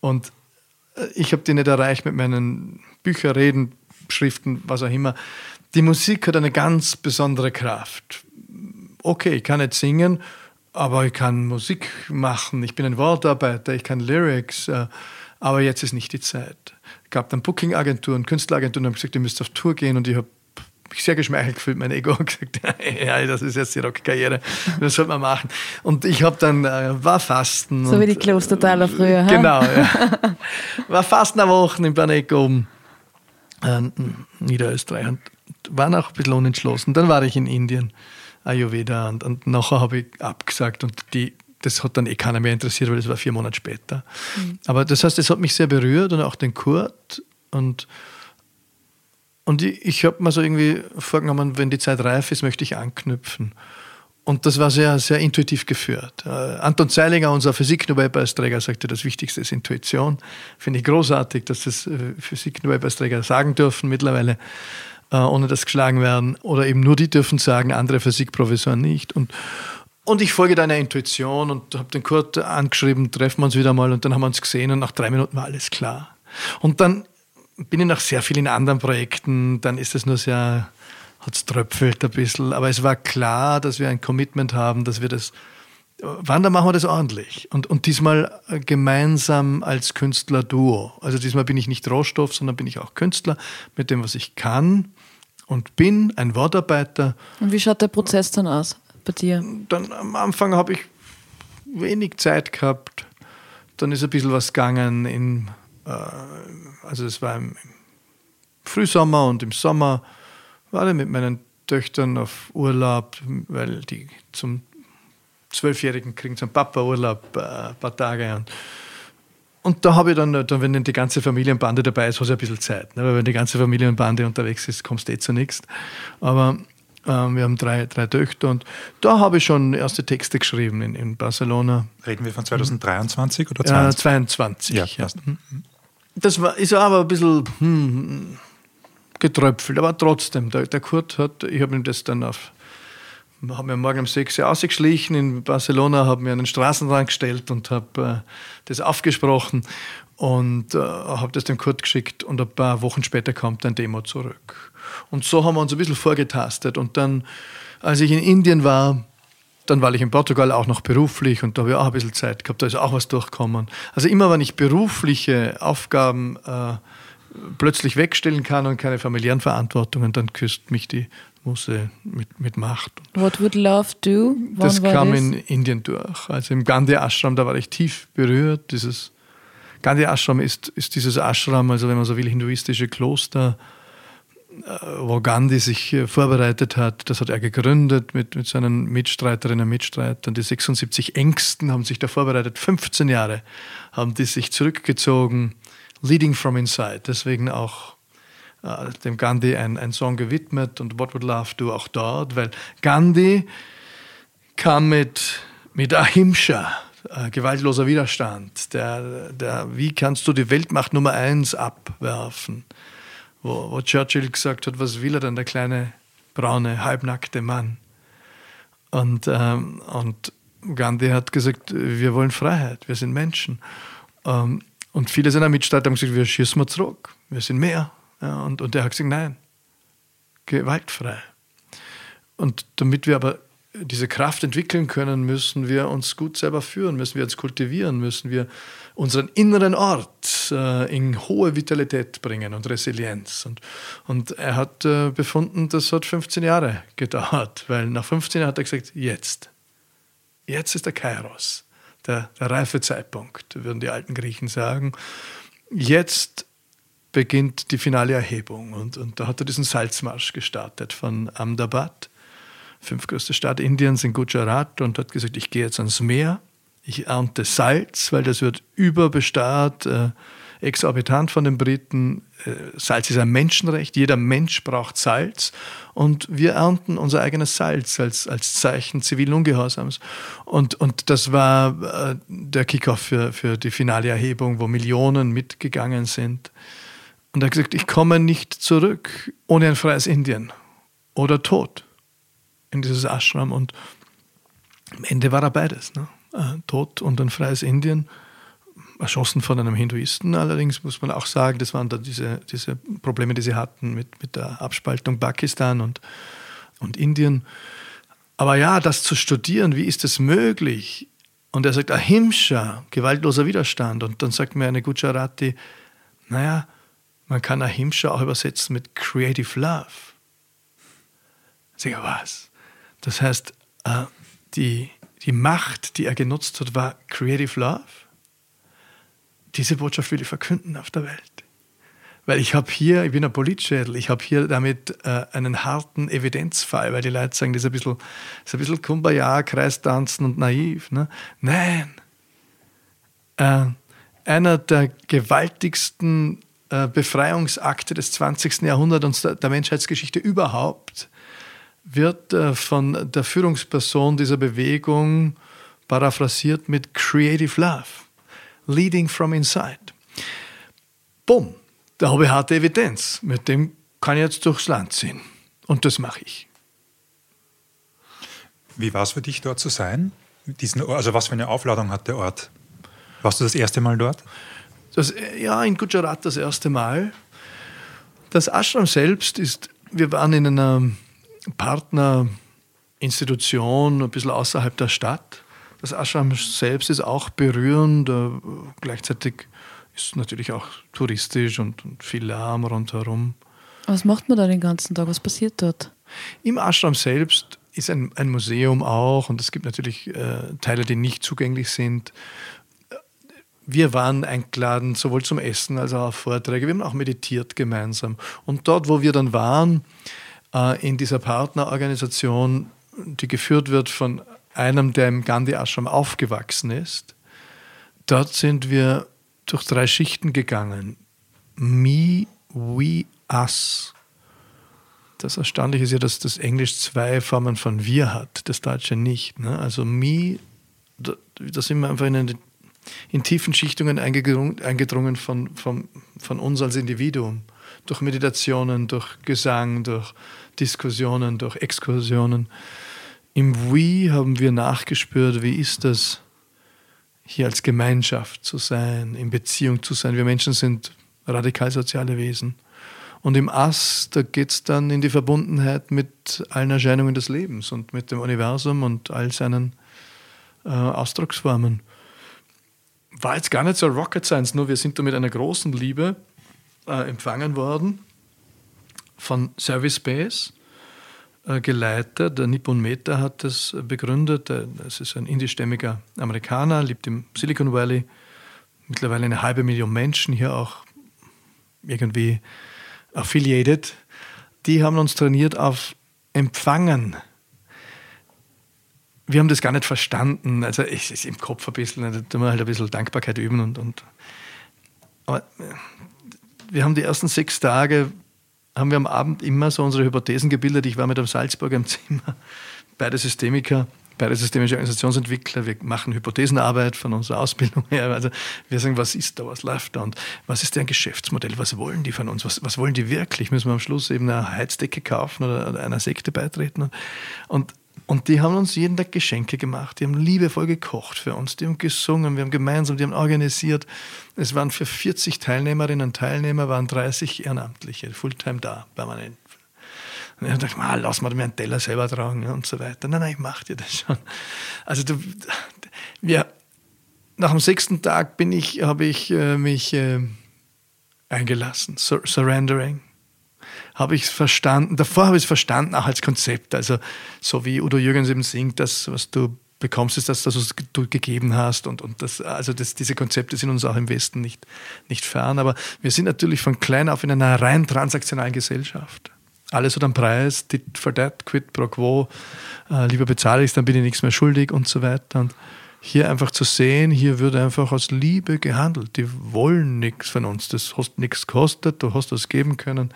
Und äh, ich habe die nicht erreicht mit meinen Bücherreden, Schriften, was auch immer. Die Musik hat eine ganz besondere Kraft okay, ich kann nicht singen, aber ich kann Musik machen, ich bin ein Wortarbeiter, ich kann Lyrics, äh, aber jetzt ist nicht die Zeit. Es gab dann Booking-Agenturen, Künstleragenturen, die haben gesagt, ihr müsst auf Tour gehen und ich habe mich sehr geschmeichelt gefühlt, mein Ego (laughs) hat gesagt, ja, das ist jetzt die Rockkarriere, das sollte man machen. Und ich habe dann, äh, war Fasten. So und, wie die Klostertaler früher. Genau, ja. (laughs) War Fasten eine Woche in Berneck oben, äh, Niederösterreich und war noch ein bisschen unentschlossen. Dann war ich in Indien Ayurveda und, und nachher habe ich abgesagt und die, das hat dann eh keiner mehr interessiert, weil das war vier Monate später. Mhm. Aber das heißt, es hat mich sehr berührt und auch den Kurt und und ich, ich habe mir so irgendwie vorgenommen, wenn die Zeit reif ist, möchte ich anknüpfen. Und das war sehr, sehr intuitiv geführt. Äh, Anton Zeilinger, unser Physik-Nobelpreisträger, sagte, das Wichtigste ist Intuition. Finde ich großartig, dass das äh, Physik-Nobelpreisträger sagen dürfen mittlerweile äh, ohne dass geschlagen werden. Oder eben nur die dürfen sagen, andere Physikprofessoren nicht. Und, und ich folge deiner Intuition und habe den Kurt angeschrieben, treffen wir uns wieder mal und dann haben wir uns gesehen und nach drei Minuten war alles klar. Und dann bin ich noch sehr viel in anderen Projekten, dann ist es nur sehr, hat es tröpfelt ein bisschen, aber es war klar, dass wir ein Commitment haben, dass wir das Wann, dann machen wir das ordentlich. Und, und diesmal gemeinsam als Künstler-Duo. Also diesmal bin ich nicht Rohstoff, sondern bin ich auch Künstler mit dem, was ich kann und bin, ein Wortarbeiter. Und wie schaut der Prozess dann aus bei dir? Dann am Anfang habe ich wenig Zeit gehabt. Dann ist ein bisschen was gegangen. In, äh, also es war im Frühsommer und im Sommer war ich mit meinen Töchtern auf Urlaub, weil die zum Zwölfjährigen kriegen zum Papa Urlaub äh, ein paar Tage. Und, und da habe ich dann, dann, wenn die ganze Familienbande dabei ist, hast du ein bisschen Zeit. Ne? Weil wenn die ganze Familienbande unterwegs ist, kommst du eh zu nichts. Aber ähm, wir haben drei, drei Töchter und da habe ich schon erste Texte geschrieben in, in Barcelona. Reden wir von 2023 oder 2022? Ja, 22. Ja, ja. Das war, ist aber ein bisschen hm, getröpfelt, aber trotzdem, der, der Kurt hat, ich habe ihm das dann auf habe mir morgen um 6 Uhr ausgeschlichen in Barcelona, habe mir einen Straßenrand gestellt und habe äh, das aufgesprochen und äh, habe das dem Kurt geschickt und ein paar Wochen später kommt ein Demo zurück. Und so haben wir uns ein bisschen vorgetastet und dann, als ich in Indien war, dann war ich in Portugal auch noch beruflich und da habe ich auch ein bisschen Zeit gehabt, da ist auch was durchgekommen. Also immer, wenn ich berufliche Aufgaben äh, plötzlich wegstellen kann und keine familiären Verantwortungen, dann küsst mich die Muse mit, mit Macht. What would love do? Wann das kam das? in Indien durch. Also im Gandhi Ashram, da war ich tief berührt. Dieses Gandhi Ashram ist, ist dieses Ashram, also wenn man so will, hinduistische Kloster, wo Gandhi sich äh, vorbereitet hat. Das hat er gegründet mit, mit seinen Mitstreiterinnen und Mitstreitern. Die 76 Ängsten haben sich da vorbereitet. 15 Jahre haben die sich zurückgezogen. Leading from inside. Deswegen auch äh, dem Gandhi ein, ein Song gewidmet und What Would Love Do auch dort, weil Gandhi kam mit, mit Ahimsa, äh, gewaltloser Widerstand, der, der, wie kannst du die Weltmacht Nummer eins abwerfen, wo, wo Churchill gesagt hat, was will er denn, der kleine, braune, halbnackte Mann. Und, ähm, und Gandhi hat gesagt, wir wollen Freiheit, wir sind Menschen. Ähm, und viele seiner Mitstreiter haben gesagt, wir schießen mal zurück, wir sind mehr. Ja, und, und er hat gesagt, nein, gewaltfrei. Und damit wir aber diese Kraft entwickeln können, müssen wir uns gut selber führen, müssen wir uns kultivieren, müssen wir unseren inneren Ort äh, in hohe Vitalität bringen und Resilienz. Und, und er hat äh, befunden, das hat 15 Jahre gedauert, weil nach 15 Jahren hat er gesagt, jetzt, jetzt ist der Kairos, der, der reife Zeitpunkt, würden die alten Griechen sagen. Jetzt beginnt die finale Erhebung. Und, und da hat er diesen Salzmarsch gestartet von Ahmedabad fünftgrößte Stadt Indiens in Gujarat und hat gesagt, ich gehe jetzt ans Meer, ich ernte Salz, weil das wird überbesteuert, äh, exorbitant von den Briten. Äh, Salz ist ein Menschenrecht, jeder Mensch braucht Salz und wir ernten unser eigenes Salz als, als Zeichen zivilen Ungehorsams. Und, und das war äh, der Kickoff für, für die finale Erhebung, wo Millionen mitgegangen sind. Und er hat gesagt, ich komme nicht zurück ohne ein freies Indien oder Tod in dieses Ashram und am Ende war er beides. Ne? Tod und ein freies Indien, erschossen von einem Hinduisten. Allerdings muss man auch sagen, das waren dann diese, diese Probleme, die sie hatten mit, mit der Abspaltung Pakistan und, und Indien. Aber ja, das zu studieren, wie ist es möglich? Und er sagt, Ahimsa, gewaltloser Widerstand. Und dann sagt mir eine Gujarati, naja, man kann Ahimsa auch übersetzen mit Creative Love. Ich sage, was? Das heißt, äh, die, die Macht, die er genutzt hat, war Creative Love. Diese Botschaft will ich verkünden auf der Welt. Weil ich habe hier, ich bin ein Politschädel, ich habe hier damit äh, einen harten Evidenzfall, weil die Leute sagen, das ist ein bisschen, ist ein bisschen Kumbaya, Kreistanzen und naiv. Ne? Nein. Äh, einer der gewaltigsten äh, Befreiungsakte des 20. Jahrhunderts und der Menschheitsgeschichte überhaupt wird äh, von der Führungsperson dieser Bewegung paraphrasiert mit Creative Love, Leading from Inside. Bumm, da habe ich harte Evidenz. Mit dem kann ich jetzt durchs Land ziehen. Und das mache ich. Wie war es für dich, dort zu sein? Diesen, also was für eine Aufladung hat der Ort? Warst du das erste Mal dort? Das, ja, in Gujarat das erste Mal. Das Ashram selbst ist, wir waren in einer Partnerinstitution ein bisschen außerhalb der Stadt. Das Ashram selbst ist auch berührend, äh, gleichzeitig ist es natürlich auch touristisch und, und viel Lärm rundherum. Was macht man da den ganzen Tag? Was passiert dort? Im Ashram selbst ist ein, ein Museum auch und es gibt natürlich äh, Teile, die nicht zugänglich sind. Wir waren eingeladen, sowohl zum Essen als auch auf Vorträge. Wir haben auch meditiert gemeinsam. Und dort, wo wir dann waren, in dieser Partnerorganisation, die geführt wird von einem, der im Gandhi Ashram aufgewachsen ist. Dort sind wir durch drei Schichten gegangen. Me, we, us. Das Erstaunliche ist ja, dass das Englisch zwei Formen von wir hat, das Deutsche nicht. Ne? Also me, da, da, sind wir einfach in, eine, in tiefen Schichtungen eingedrungen, eingedrungen von, von, von uns als Individuum durch Meditationen, durch Gesang, durch Diskussionen, durch Exkursionen. Im Wie haben wir nachgespürt, wie ist das, hier als Gemeinschaft zu sein, in Beziehung zu sein. Wir Menschen sind radikal soziale Wesen. Und im Ass, da geht es dann in die Verbundenheit mit allen Erscheinungen des Lebens und mit dem Universum und all seinen äh, Ausdrucksformen. War jetzt gar nicht so Rocket Science, nur wir sind da mit einer großen Liebe äh, empfangen worden von Service Base äh, geleitet. Der Nippon Meta hat das begründet. Es ist ein indischstämmiger Amerikaner, lebt im Silicon Valley. Mittlerweile eine halbe Million Menschen hier auch irgendwie affiliated. Die haben uns trainiert auf Empfangen. Wir haben das gar nicht verstanden. Also es ist im Kopf ein bisschen, da tun wir halt ein bisschen Dankbarkeit üben und, und aber äh, wir haben die ersten sechs Tage, haben wir am Abend immer so unsere Hypothesen gebildet. Ich war mit einem Salzburger im Zimmer, beide Systemiker, beide systemische Organisationsentwickler. Wir machen Hypothesenarbeit von unserer Ausbildung her. Also wir sagen, was ist da, was läuft da und was ist deren Geschäftsmodell, was wollen die von uns, was, was wollen die wirklich? Müssen wir am Schluss eben eine Heizdecke kaufen oder, einer Sekte beitreten? Und Und die haben uns jeden Tag Geschenke gemacht. Die haben liebevoll gekocht für uns. Die haben gesungen, wir haben gemeinsam, die haben organisiert. Es waren für 40 Teilnehmerinnen und Teilnehmer, waren 30 Ehrenamtliche, Fulltime da, permanent. Und ich dachte, ah, lass mal mir einen Teller selber tragen und so weiter. Nein, nein, ich mach dir das schon. Also du, wir, nach dem sechsten Tag bin ich, habe ich äh, mich äh, eingelassen, Sur surrendering habe ich es verstanden. Davor habe ich es verstanden, auch als Konzept. Also, so wie Udo Jürgens eben singt, das, was du bekommst, ist das, was du gegeben hast. Und, und das, also das, diese Konzepte sind uns auch im Westen nicht, nicht fern. Aber wir sind natürlich von klein auf in einer rein transaktionalen Gesellschaft. Alles hat einen Preis, tit for that, quid pro quo. Äh, lieber bezahle ich es, dann bin ich nichts mehr schuldig und so weiter. Und hier einfach zu sehen, hier wird einfach aus Liebe gehandelt. Die wollen nichts von uns. Das hast nichts gekostet, du hast was geben können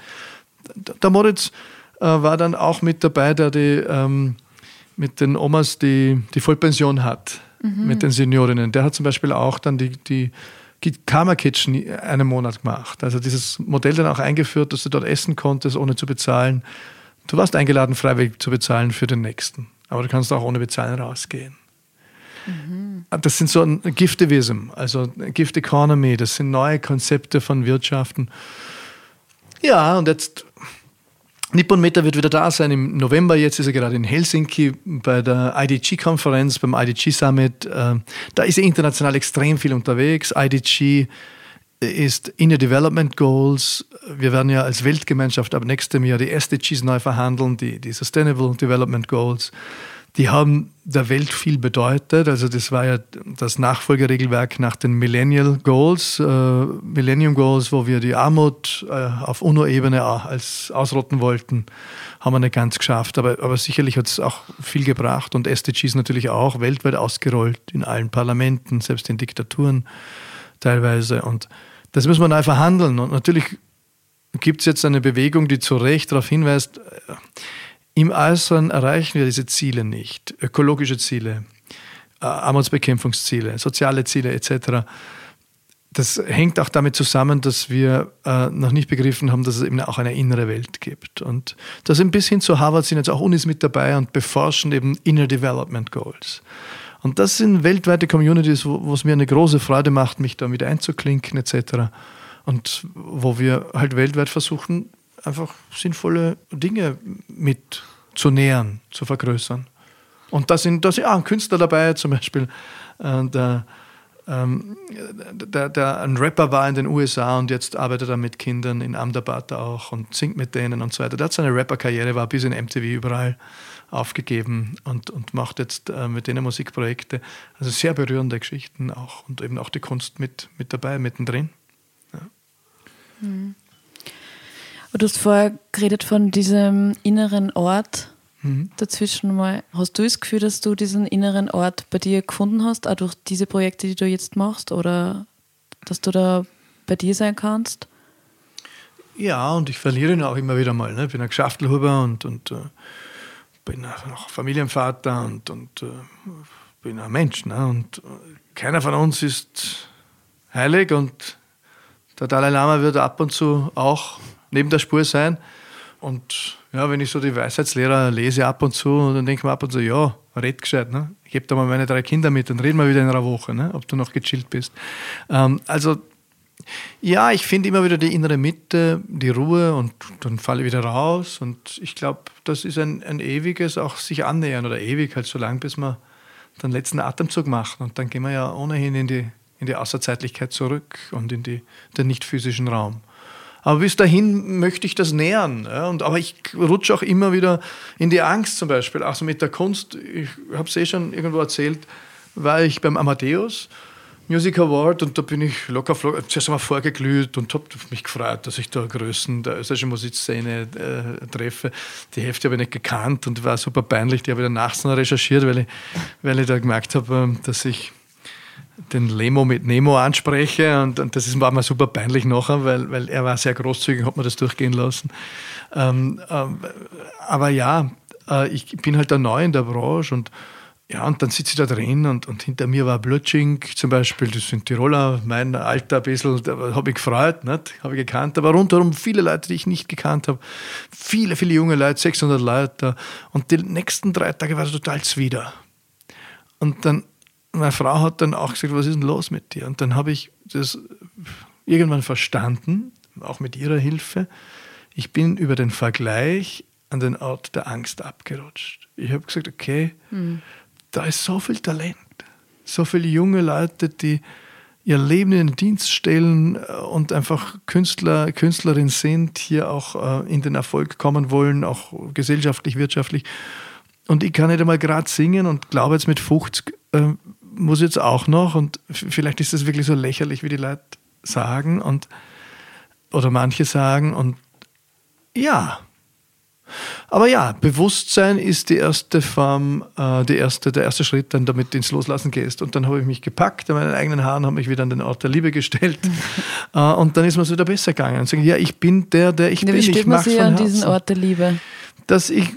der Moritz äh, war dann auch mit dabei, der die, ähm, mit den Omas die, die Vollpension hat, mhm. mit den Seniorinnen. Der hat zum Beispiel auch dann die, die Karma Kitchen einen Monat gemacht. Also dieses Modell dann auch eingeführt, dass du dort essen konntest, ohne zu bezahlen. Du warst eingeladen, freiwillig zu bezahlen für den nächsten. Aber du kannst auch ohne Bezahlen rausgehen. Mhm. Das sind so ein Giftivism, also Gift Economy, das sind neue Konzepte von Wirtschaften. Ja, und jetzt Nippon Meta wird wieder da sein im November. Jetzt ist er gerade in Helsinki bei der IDG-Konferenz, beim IDG-Summit. Ähm, da ist er international extrem viel unterwegs. IDG ist Inner Development Goals. Wir werden ja als Weltgemeinschaft ab nächstem Jahr die SDGs neu verhandeln, die, die Sustainable Development Goals die haben der Welt viel bedeutet. Also das war ja das Nachfolgeregelwerk nach den Millennial Goals, äh, Millennium Goals, wo wir die Armut äh, auf UNO-Ebene als ausrotten wollten, haben wir nicht ganz geschafft. Aber, aber sicherlich hat es auch viel gebracht und SDGs natürlich auch weltweit ausgerollt, in allen Parlamenten, selbst in Diktaturen teilweise. Und das müssen wir neu verhandeln. Und natürlich gibt es jetzt eine Bewegung, die zu Recht darauf hinweist, äh, im Äußeren erreichen wir diese Ziele nicht. Ökologische Ziele, äh, Armutsbekämpfungsziele, soziale Ziele etc. Das hängt auch damit zusammen, dass wir äh, noch nicht begriffen haben, dass es eben auch eine innere Welt gibt. Und das ein bisschen zu Harvard sind jetzt auch Unis mit dabei und beforschen eben Inner Development Goals. Und das sind weltweite Communities, wo, wo es mir eine große Freude macht, mich da mit einzuklinken etc. Und wo wir halt weltweit versuchen, einfach sinnvolle Dinge mit zu nähern, zu vergrößern. Und da sind, da sind auch Künstler dabei, zum Beispiel äh, der, ähm, der, der, ein Rapper war in den USA und jetzt arbeitet er mit Kindern in Ahmedabad auch und singt mit denen und so weiter. Der hat seine Rapper-Karriere, war bis in MTV überall aufgegeben und, und macht jetzt äh, mit denen Musikprojekte. Also sehr berührende Geschichten auch und eben auch die Kunst mit, mit dabei, mittendrin. Ja. Mhm. Du hast vorher geredet von diesem inneren Ort mhm. dazwischen mal. Hast du das Gefühl, dass du diesen inneren Ort bei dir gefunden hast, auch durch diese Projekte, die du jetzt machst, oder dass du da bei dir sein kannst? Ja, und ich verliere ihn auch immer wieder mal. Ne? Ich bin ein Geschäftelhuber und, und äh, bin auch Familienvater und, und äh, bin ein Mensch. Ne? Und äh, keiner von uns ist heilig und der Dalai Lama wird ab und zu auch neben der Spur sein. Und ja, wenn ich so die Weisheitslehrer lese ab und zu, dann denke ich mir ab und zu, ja, red gescheit. Ne? Ich gebe da mal meine drei Kinder mit, dann reden wir wieder in einer Woche, ne? ob du noch gechillt bist. Ähm, also, ja, ich finde immer wieder die innere Mitte, die Ruhe und dann falle ich wieder raus. Und ich glaube, das ist ein, ein ewiges auch sich annähern oder ewig halt so lang, bis wir den letzten Atemzug machen. Und dann gehen wir ja ohnehin in die, in die Außerzeitlichkeit zurück und in die, den nicht physischen Raum. Aber bis dahin möchte ich das nähern. Ja? Und, aber ich rutsche auch immer wieder in die Angst zum Beispiel. Also mit der Kunst, ich habe es eh schon irgendwo erzählt, war ich beim Amadeus Music Award und da bin ich locker flock, zuerst einmal vorgeglüht und habe mich gefreut, dass ich da Größen der österreichischen Musikszene äh, treffe. Die Hälfte habe ich nicht gekannt und war super peinlich. Die habe ich dann nachts noch recherchiert, weil ich, weil ich da gemerkt habe, ähm, dass ich den Lemo mit Nemo anspreche. Und, und das war mir super peinlich nachher, weil, weil er war sehr großzügig, hat mir das durchgehen lassen. Ähm, ähm, aber ja, äh, ich bin halt da neu in der Branche und ja, und dann sitze ich da drin und, und hinter mir war Blutschink zum Beispiel, das sind Tiroler, mein Alter ein bisschen, da habe ich gefreut, habe ich gekannt, aber rundherum viele Leute, die ich nicht gekannt habe, viele, viele junge Leute, 600 Leute. Und die nächsten drei Tage war es total zwider. Und dann, meine Frau hat dann auch gesagt, was ist denn los mit dir? Und dann habe ich das irgendwann verstanden, auch mit ihrer Hilfe, ich bin über den Vergleich an den Ort der Angst abgerutscht. Ich habe gesagt, okay, mhm da ist so viel Talent, so viele junge Leute, die ihr Leben in den Dienst stellen äh, und einfach Künstler, Künstlerin sind, hier auch äh, in den Erfolg kommen wollen, auch gesellschaftlich, wirtschaftlich. Und ich kann nicht einmal gerade singen und glaube jetzt mit 50 äh, muss jetzt auch noch und vielleicht ist das wirklich so lächerlich, wie die Leute sagen und oder manche sagen und ja, aber ja, Bewusstsein ist die erste Form, äh, die erste, der erste Schritt, dann damit ins Loslassen gehst. Und dann habe ich mich gepackt an meinen eigenen Haaren, habe mich wieder an den Ort der Liebe gestellt. (laughs) äh, und dann ist mir es wieder besser gegangen. Und sagen, ja, ich bin der, der ich ja, bin. Wie steht man sich an diesen Ort der Liebe? Dass ich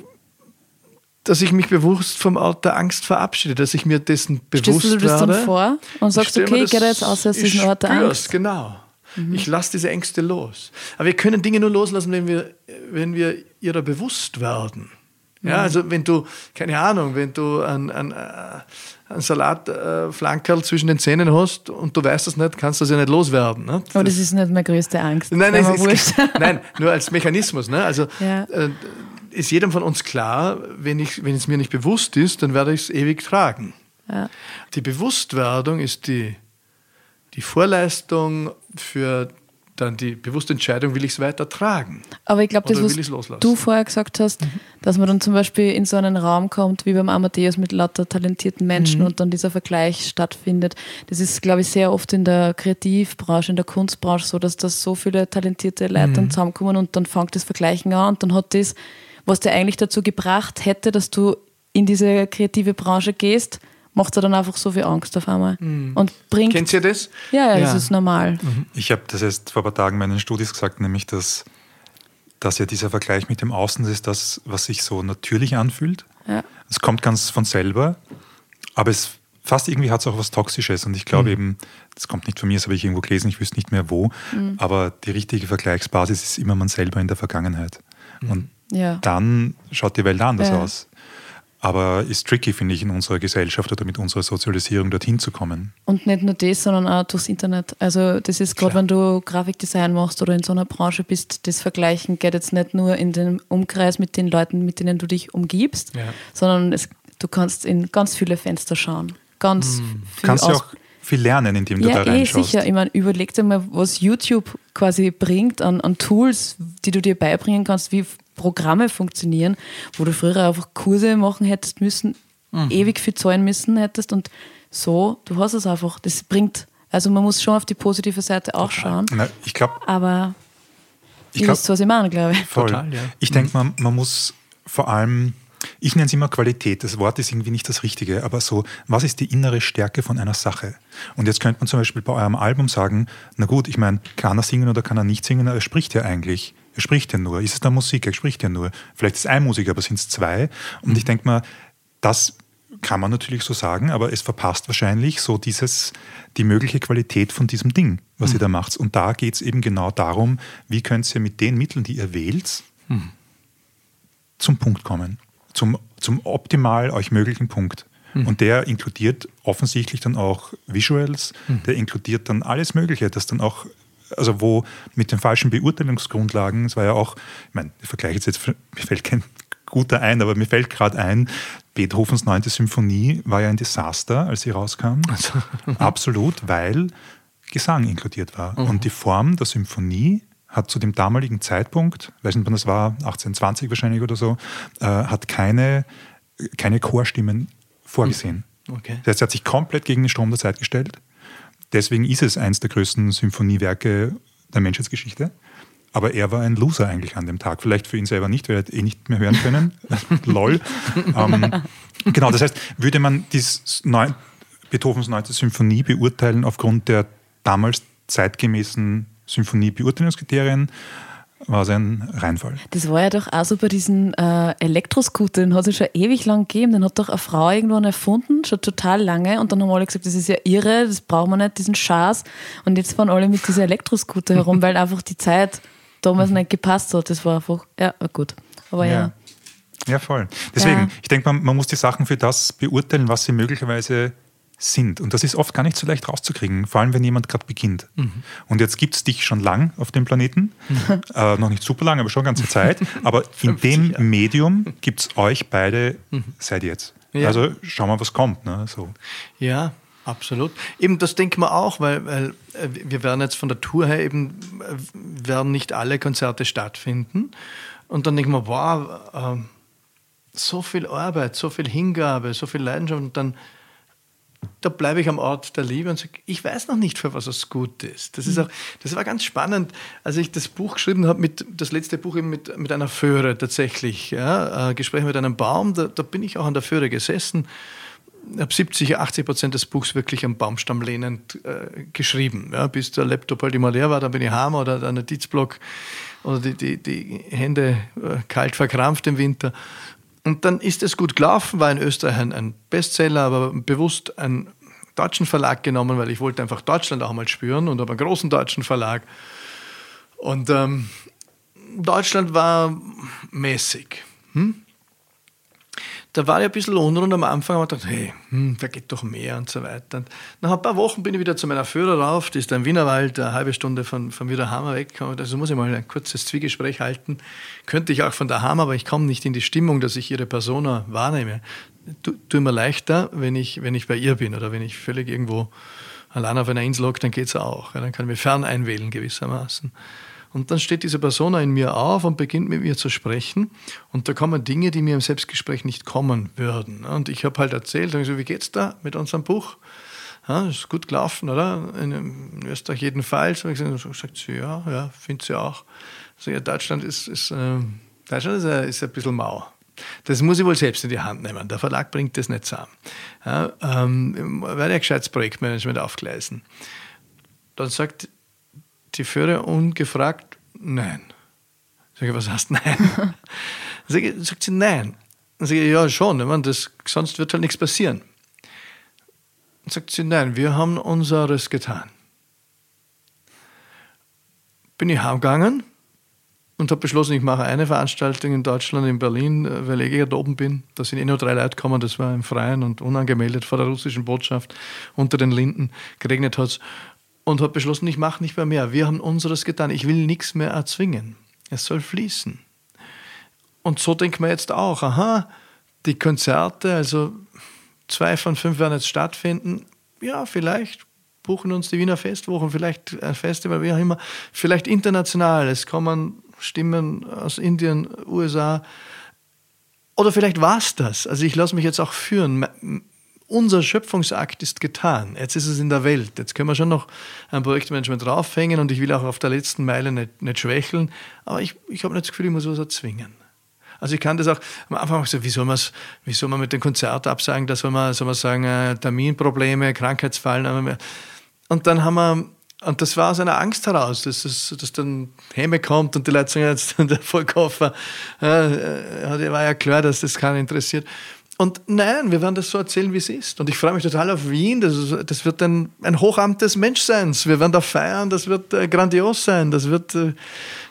dass ich mich bewusst vom Ort der Angst verabschiede, dass ich mir dessen bewusst Stellst du das werde. dann vor und sagst, okay, ich gehe jetzt aus aus diesem Ort der Angst? genau. Mhm. Ich lasse diese Ängste los. Aber wir können Dinge nur loslassen, wenn wir, wenn wir ihrer bewusst werden. Ja, mhm. also wenn du, keine Ahnung, wenn du ein, ein, äh, Salatflankerl äh, zwischen den Zähnen hast und du weißt das nicht, kannst du das ja nicht loswerden. Ne? Aber das ist nicht meine größte Angst. Nein, nein, ist, (laughs) nein nur als Mechanismus. Ne? Also ja. äh, ist jedem von uns klar, wenn, ich, wenn es mir nicht bewusst ist, dann werde ich es ewig tragen. Ja. Die Bewusstwerdung ist die die Vorleistung für dann die bewusste Entscheidung, will ich es weiter tragen? Aber ich glaube, das, was du vorher gesagt hast, mhm. dass man dann zum Beispiel in so einen Raum kommt, wie beim Amadeus mit lauter talentierten Menschen mhm. und dann dieser Vergleich stattfindet, das ist, glaube ich, sehr oft in der Kreativbranche, in der Kunstbranche so, dass da so viele talentierte Leute mhm. zusammenkommen und dann fängt das Vergleichen an und dann hat das, was dir eigentlich dazu gebracht hätte, dass du in diese kreative Branche gehst, macht er dann einfach so viel Angst auf einmal. Mhm. Und bringt, Kennt ihr das? Ja, ja, ja. das ist normal. Mhm. Ich habe das erst vor ein paar Tagen meinen Studis gesagt, nämlich, dass, dass ja dieser Vergleich mit dem Außen ist das, was sich so natürlich anfühlt. Ja. Es kommt ganz von selber, aber es fast irgendwie hat es auch was Toxisches. Und ich glaube mhm. eben, das kommt nicht von mir, das habe ich irgendwo gelesen, ich wüsste nicht mehr wo, mhm. aber die richtige Vergleichsbasis ist immer man selber in der Vergangenheit. Mhm. Und ja. dann schaut die Welt anders ja. aus aber ist tricky, finde ich, in unserer Gesellschaft oder mit unserer Sozialisierung dorthin zu kommen. Und nicht nur das, sondern auch durchs Internet. Also das ist gerade, wenn du Grafikdesign machst oder in so einer Branche bist, das Vergleichen geht jetzt nicht nur in den Umkreis mit den Leuten, mit denen du dich umgibst, ja. sondern es, du kannst in ganz viele Fenster schauen. Ganz hm. viel Kannst du auch viel lernen, indem du ja, da reinschaust. Ja, eh sicher. Ich meine, überleg dir mal, was YouTube quasi bringt an, an Tools, die du dir beibringen kannst, wie Programme funktionieren, wo du früher einfach Kurse machen hättest müssen, mhm. ewig viel zahlen müssen hättest und so, du hast es einfach. Das bringt, also man muss schon auf die positive Seite auch schauen. Na, ich glaube. Aber ich glaub, wisst, was ich meine, glaube ich. Voll. Total, ja. Ich denke, man, man muss vor allem ich nenne es immer Qualität. Das Wort ist irgendwie nicht das Richtige, aber so, was ist die innere Stärke von einer Sache? Und jetzt könnte man zum Beispiel bei eurem Album sagen, na gut, ich meine, kann er singen oder kann er nicht singen? Er spricht ja eigentlich. Er spricht ja nur. Ist es da Musik? Er spricht ja nur. Vielleicht ist es ein Musiker, aber sind es zwei? Und ich denke mal, das kann man natürlich so sagen, aber es verpasst wahrscheinlich so dieses, die mögliche Qualität von diesem Ding, was mhm. ihr da macht. Und da geht es eben genau darum, wie könnt ihr mit den Mitteln, die ihr wählt, mhm. zum Punkt kommen. Zum, zum optimal euch möglichen Punkt. Mhm. Und der inkludiert offensichtlich dann auch Visuals, mhm. der inkludiert dann alles Mögliche, das dann auch also wo mit den falschen Beurteilungsgrundlagen, es war ja auch, ich meine, ich vergleiche jetzt, (laughs) mir fällt kein guter ein, aber mir fällt gerade ein, Beethovens 9. Symphonie war ja ein Desaster, als sie rauskam. Also. (laughs) Absolut, weil Gesang inkludiert war. Mhm. Und die Form der Symphonie hat zu dem damaligen Zeitpunkt, weiß nicht wann das war, 1820 wahrscheinlich oder so, äh, hat keine, keine Chorstimmen vorgesehen. Mhm. Okay. Das heißt, er hat sich komplett gegen den Strom der Zeit gestellt Deswegen ist es eines der größten Symphoniewerke der Menschheitsgeschichte. Aber er war ein Loser eigentlich an dem Tag. Vielleicht für ihn selber nicht, weil er eh nicht mehr hören können. (laughs) Lol. ähm, genau, das heißt, würde man dies Beethovens 9. Symphonie beurteilen aufgrund der damals zeitgemäßen Symphoniebeurteilungskriterien, war es ein Reinfall. Das war ja doch auch so bei diesen äh, Elektroscooter, den hat es schon ewig lang gegeben. Den hat doch eine Frau irgendwann erfunden, schon total lange. Und dann haben alle gesagt, das ist ja irre, das brauchen wir nicht, diesen Schaß. Und jetzt fahren alle mit diesen Elektroscooter herum, weil einfach die Zeit damals nicht gepasst hat. Das war einfach, ja, gut. Aber ja. ja. Ja, voll. Deswegen, ja. ich denke, man, man muss die Sachen für das beurteilen, was sie möglicherweise sind. Und das ist oft gar nicht so leicht rauszukriegen, vor allem wenn jemand gerade beginnt. Mhm. Und jetzt gibt es dich schon lang auf dem Planeten, mhm. äh, noch nicht super lang, aber schon ganze Zeit. aber (laughs) in dem Jahre. Medium gibt es euch beide mhm. seit jetzt. Ja. Also schauen wir, was kommt. Ne? So. Ja, absolut. Eben das denken wir auch, weil, weil äh, wir werden jetzt von der Tour her eben, äh, werden nicht alle Konzerte stattfinden. Und dann denken wir, wow, äh, so viel Arbeit, so viel Hingabe, so viel Leidenschaft und dann da bleibe ich am Ort der Liebe und sage, ich weiß noch nicht, für was es gut ist. Das, ist auch, das war ganz spannend, als ich das Buch geschrieben habe, mit, das letzte Buch eben mit, mit einer Föhre tatsächlich, ja, äh, Gespräch mit einem Baum, da, da bin ich auch an der Föhre gesessen, habe 70, 80 Prozent des Buchs wirklich am Baumstamm lehnend äh, geschrieben, ja, bis der Laptop halt immer leer war, dann bin ich heim oder der Notizblock oder die, die, die Hände äh, kalt verkrampft im Winter und dann ist es gut gelaufen, war in Österreich ein, Bestseller, aber bewusst einen deutschen Verlag genommen, weil ich wollte einfach Deutschland auch mal spüren und habe einen großen deutschen Verlag. Und ähm, Deutschland war mäßig. Hm? Da war ich ein bisschen unrund am Anfang, aber dachte, hey, hm, da geht doch mehr und so weiter. Und nach ein paar Wochen bin ich wieder zu meiner Führer rauf, die ist da im Wienerwald, eine halbe Stunde von, von wieder Hammer weg. Also muss ich mal ein kurzes Zwiegespräch halten. Könnte ich auch von daheim, aber ich komme nicht in die Stimmung, dass ich ihre Persona wahrnehme. Tut mir leichter, wenn ich, wenn ich bei ihr bin oder wenn ich völlig irgendwo allein auf einer Insel hocke, dann geht es auch. Ja, dann kann ich mich fern einwählen gewissermaßen. Und dann steht diese Persona in mir auf und beginnt mit mir zu sprechen. Und da kommen Dinge, die mir im Selbstgespräch nicht kommen würden. Und ich habe halt erzählt, so, wie geht's da mit unserem Buch? Ja, ist gut gelaufen, oder? In, Österreich jedenfalls. Und ich gesagt, sie, ja, ja, finde sie auch. Also, ja, Deutschland ist, ist, äh, Deutschland ist, ist ein bisschen mau. Das muss ich wohl selbst in die Hand nehmen. Der Verlag bringt das nicht zusammen. Ja, ähm, werde ich ein gescheites Projektmanagement aufgleisen. Dann sagt die Führer ungefragt, nein. Sag ich, was heißt nein? (laughs) Sag ich, sagt sie, nein. Dann sage ich, ja, schon, ich meine, das, sonst wird halt nichts passieren. Dann sagt sie, nein, wir haben unseres getan. Bin ich heimgegangen und habe beschlossen, ich mache eine Veranstaltung in Deutschland, in Berlin, weil ich gerade oben bin. Da sind eh nur drei Leute gekommen, das war im Freien und unangemeldet vor der russischen Botschaft unter den Linden. Geregnet hat es und habe beschlossen, ich mache nicht mehr mehr. Wir haben unseres getan. Ich will nichts mehr erzwingen. Es soll fließen. Und so denkt man jetzt auch, aha, die Konzerte, also zwei von fünf werden jetzt stattfinden. Ja, vielleicht buchen uns die Wiener Festwochen, vielleicht ein Festival, wie auch immer, vielleicht international. Es kommen Stimmen aus Indien, USA. Oder vielleicht war es das. Also ich lasse mich jetzt auch führen unser Schöpfungsakt ist getan. Jetzt ist es in der Welt. Jetzt können wir schon noch ein Projektmanagement draufhängen und ich will auch auf der letzten Meile nicht, nicht schwächeln. Aber ich, ich habe nicht das Gefühl, ich muss was erzwingen. Also ich kann das auch am Anfang auch so, wie soll, wie soll man mit dem Konzert absagen? Da soll man, soll man sagen, äh, Terminprobleme, Krankheitsfallen. Und dann haben wir, und das war aus einer Angst heraus, dass, dass, dass dann Hemme kommt und die Leute sagen, jetzt (laughs) der Vollkoffer. Äh, war ja klar, dass das keinen interessiert. Und nein, wir werden das so erzählen, wie es ist. Und ich freue mich total auf Wien. Das, das wird ein, ein Hochamt des Menschseins. Wir werden da feiern. Das wird äh, grandios sein. Das wird äh,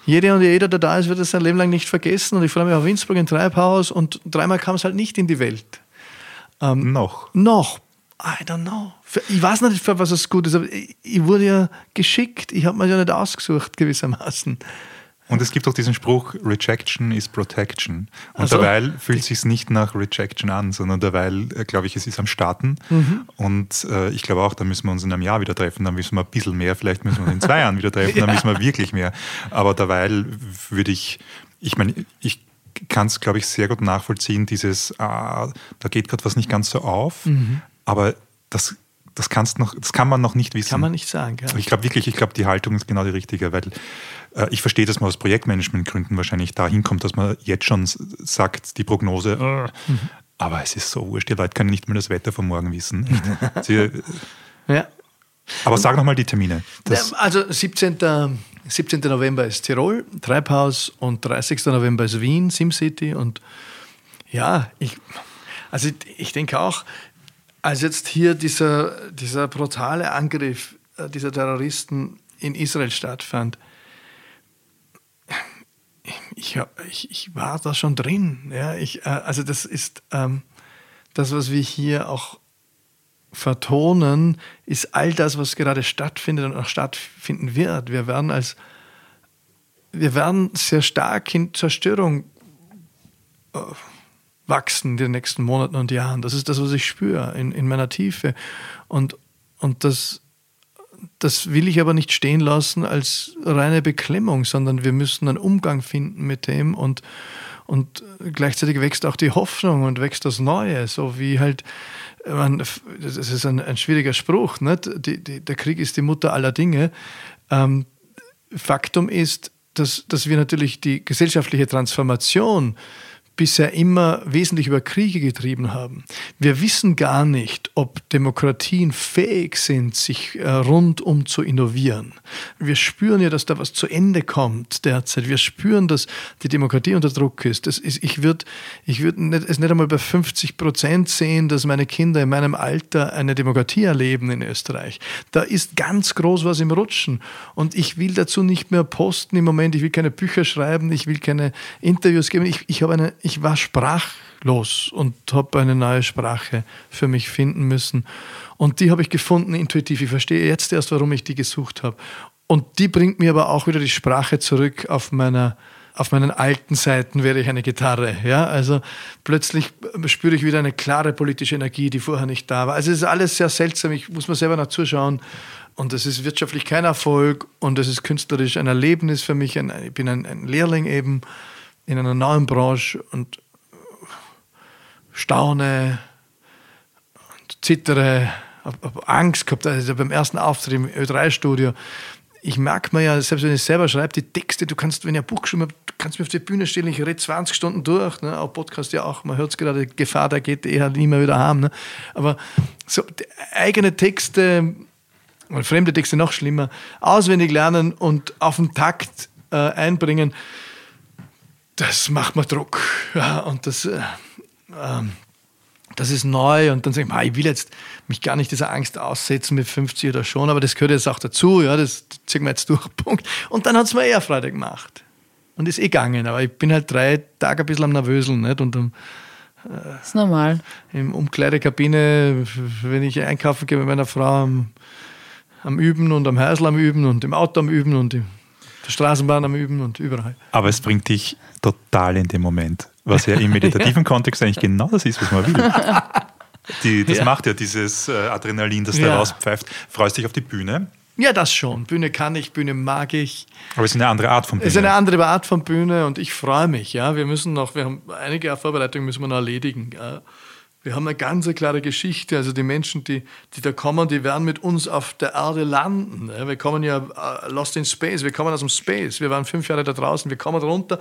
jede und jeder, der da ist, wird es sein Leben lang nicht vergessen. Und ich freue mich auf Innsbruck in Treibhaus. Und dreimal kam es halt nicht in die Welt. Ähm, noch. Noch. I don't know. Ich weiß nicht, für was es gut ist, aber ich wurde ja geschickt. Ich habe mir ja nicht ausgesucht, gewissermaßen. Und es gibt auch diesen Spruch, Rejection is Protection. Und also, derweil fühlt es sich nicht nach Rejection an, sondern derweil, äh, glaube ich, es ist am Starten. Mhm. Und äh, ich glaube auch, da müssen wir uns in einem Jahr wieder treffen, dann müssen wir ein bisschen mehr, vielleicht müssen wir uns in zwei (laughs) Jahren wieder treffen, ja. dann müssen wir wirklich mehr. Aber derweil würde ich, ich meine, ich kann es, glaube ich, sehr gut nachvollziehen, dieses, ah, da geht gerade was nicht ganz so auf, mhm. aber das das, kannst noch, das kann man noch nicht wissen. Kann man nicht sagen. Ja. Ich glaube wirklich, ich glaube, die Haltung ist genau die richtige, weil ich verstehe, dass man aus Projektmanagementgründen wahrscheinlich dahin kommt, dass man jetzt schon sagt, die Prognose, äh, mhm. aber es ist so wurscht, die Leute können nicht mehr das Wetter von morgen wissen. (laughs) Sie, ja. Aber sag nochmal die Termine. Das also 17. 17. November ist Tirol, Treibhaus und 30. November ist Wien, SimCity. Und ja, ich, also ich, denke auch, als jetzt hier dieser, dieser brutale Angriff äh, dieser Terroristen in Israel stattfand, ich, ich, ich war da schon drin. Ja, ich, äh, also das ist ähm, das, was wir hier auch vertonen, ist all das, was gerade stattfindet und auch stattfinden wird. Wir werden als wir werden sehr stark in Zerstörung äh, wachsen in den nächsten Monaten und Jahren. Das ist das, was ich spüre in, in meiner Tiefe. Und, und das, das will ich aber nicht stehen lassen als reine Beklemmung, sondern wir müssen einen Umgang finden mit dem und, und gleichzeitig wächst auch die Hoffnung und wächst das Neue, so wie halt man, das ist ein, ein schwieriger Spruch, nicht? Die, die, der Krieg ist die Mutter aller Dinge. Ähm, Faktum ist, dass, dass wir natürlich die gesellschaftliche Transformation bisher immer wesentlich über Kriege getrieben haben. Wir wissen gar nicht, ob Demokratien fähig sind, sich äh, rundum zu innovieren. Wir spüren ja, dass da was zu Ende kommt derzeit. Wir spüren, dass die Demokratie unter Druck ist. Ist ich würde ich würd es nicht einmal bei 50 Prozent sehen, dass meine Kinder in meinem Alter eine Demokratie erleben in Österreich. Da ist ganz groß was im Rutschen. Und ich will dazu nicht mehr posten im Moment. Ich will keine Bücher schreiben. Ich will keine Interviews geben. Ich, ich habe eine ich war sprachlos und habe eine neue Sprache für mich finden müssen. Und die habe ich gefunden intuitiv. Ich verstehe jetzt erst, warum ich die gesucht habe. Und die bringt mir aber auch wieder die Sprache zurück auf meiner auf meinen alten Seiten wäre ich eine Gitarre. Ja? Also plötzlich spüre ich wieder eine klare politische Energie, die vorher nicht da war. Also es ist alles sehr seltsam. Ich muss mir selber noch zuschauen. Und es ist wirtschaftlich kein Erfolg und es ist künstlerisch ein Erlebnis für mich. Ich bin ein, ein Lehrling eben in einer neuen Branche und staune und zittere, habe Angst gehabt, also beim ersten Auftritt im Ö3-Studio. Ich merke mir ja, selbst wenn ich selber schreibe, die Texte, du kannst, wenn ich ein Buch geschrieben habe, du kannst mir auf die Bühne stellen, ich rede 20 Stunden durch, ne? auch Podcast ja auch, man hört es gerade, Gefahr, da geht eh halt nie mehr wieder haben. Ne? Aber so eigene Texte, oder fremde Texte noch schlimmer, auswendig lernen und auf den Takt äh, einbringen, das macht mir Druck. Ja, und das, äh, äh, das ist neu. Und dann sage ich, ich will jetzt mich gar nicht dieser Angst aussetzen mit 50 oder schon, aber das gehört jetzt auch dazu. Ja, das ziehen wir jetzt durch. (laughs) Punkt. Und dann hat es mir eher Freude gemacht. Und ist eh gegangen. Aber ich bin halt drei Tage ein bisschen am Nervöseln. Nicht? Und um, äh, das ist normal. Im Umkleidekabine, wenn ich einkaufen gehe mit meiner Frau, am, am Üben und am Häusl am Üben und im Auto am Üben und im der Straßenbahn am Üben und überall. Aber es bringt dich total in den Moment, was ja im meditativen (laughs) Kontext eigentlich genau das ist, was man will. Die, das ja. macht ja dieses äh, Adrenalin, das da ja. rauspfeift. Freust dich auf die Bühne? Ja, das schon. Bühne kann ich, Bühne mag ich. Aber es ist eine andere Art von Bühne. Es ist eine andere Art von Bühne und ich freue mich. Ja, wir müssen noch, wir haben einige Vorbereitungen müssen wir noch erledigen. Ja. Wir haben eine ganz klare Geschichte. Also die Menschen, die, die da kommen, die werden mit uns auf der Erde landen. Wir kommen ja uh, lost in space. Wir kommen aus dem Space. Wir waren fünf Jahre da draußen. Wir kommen runter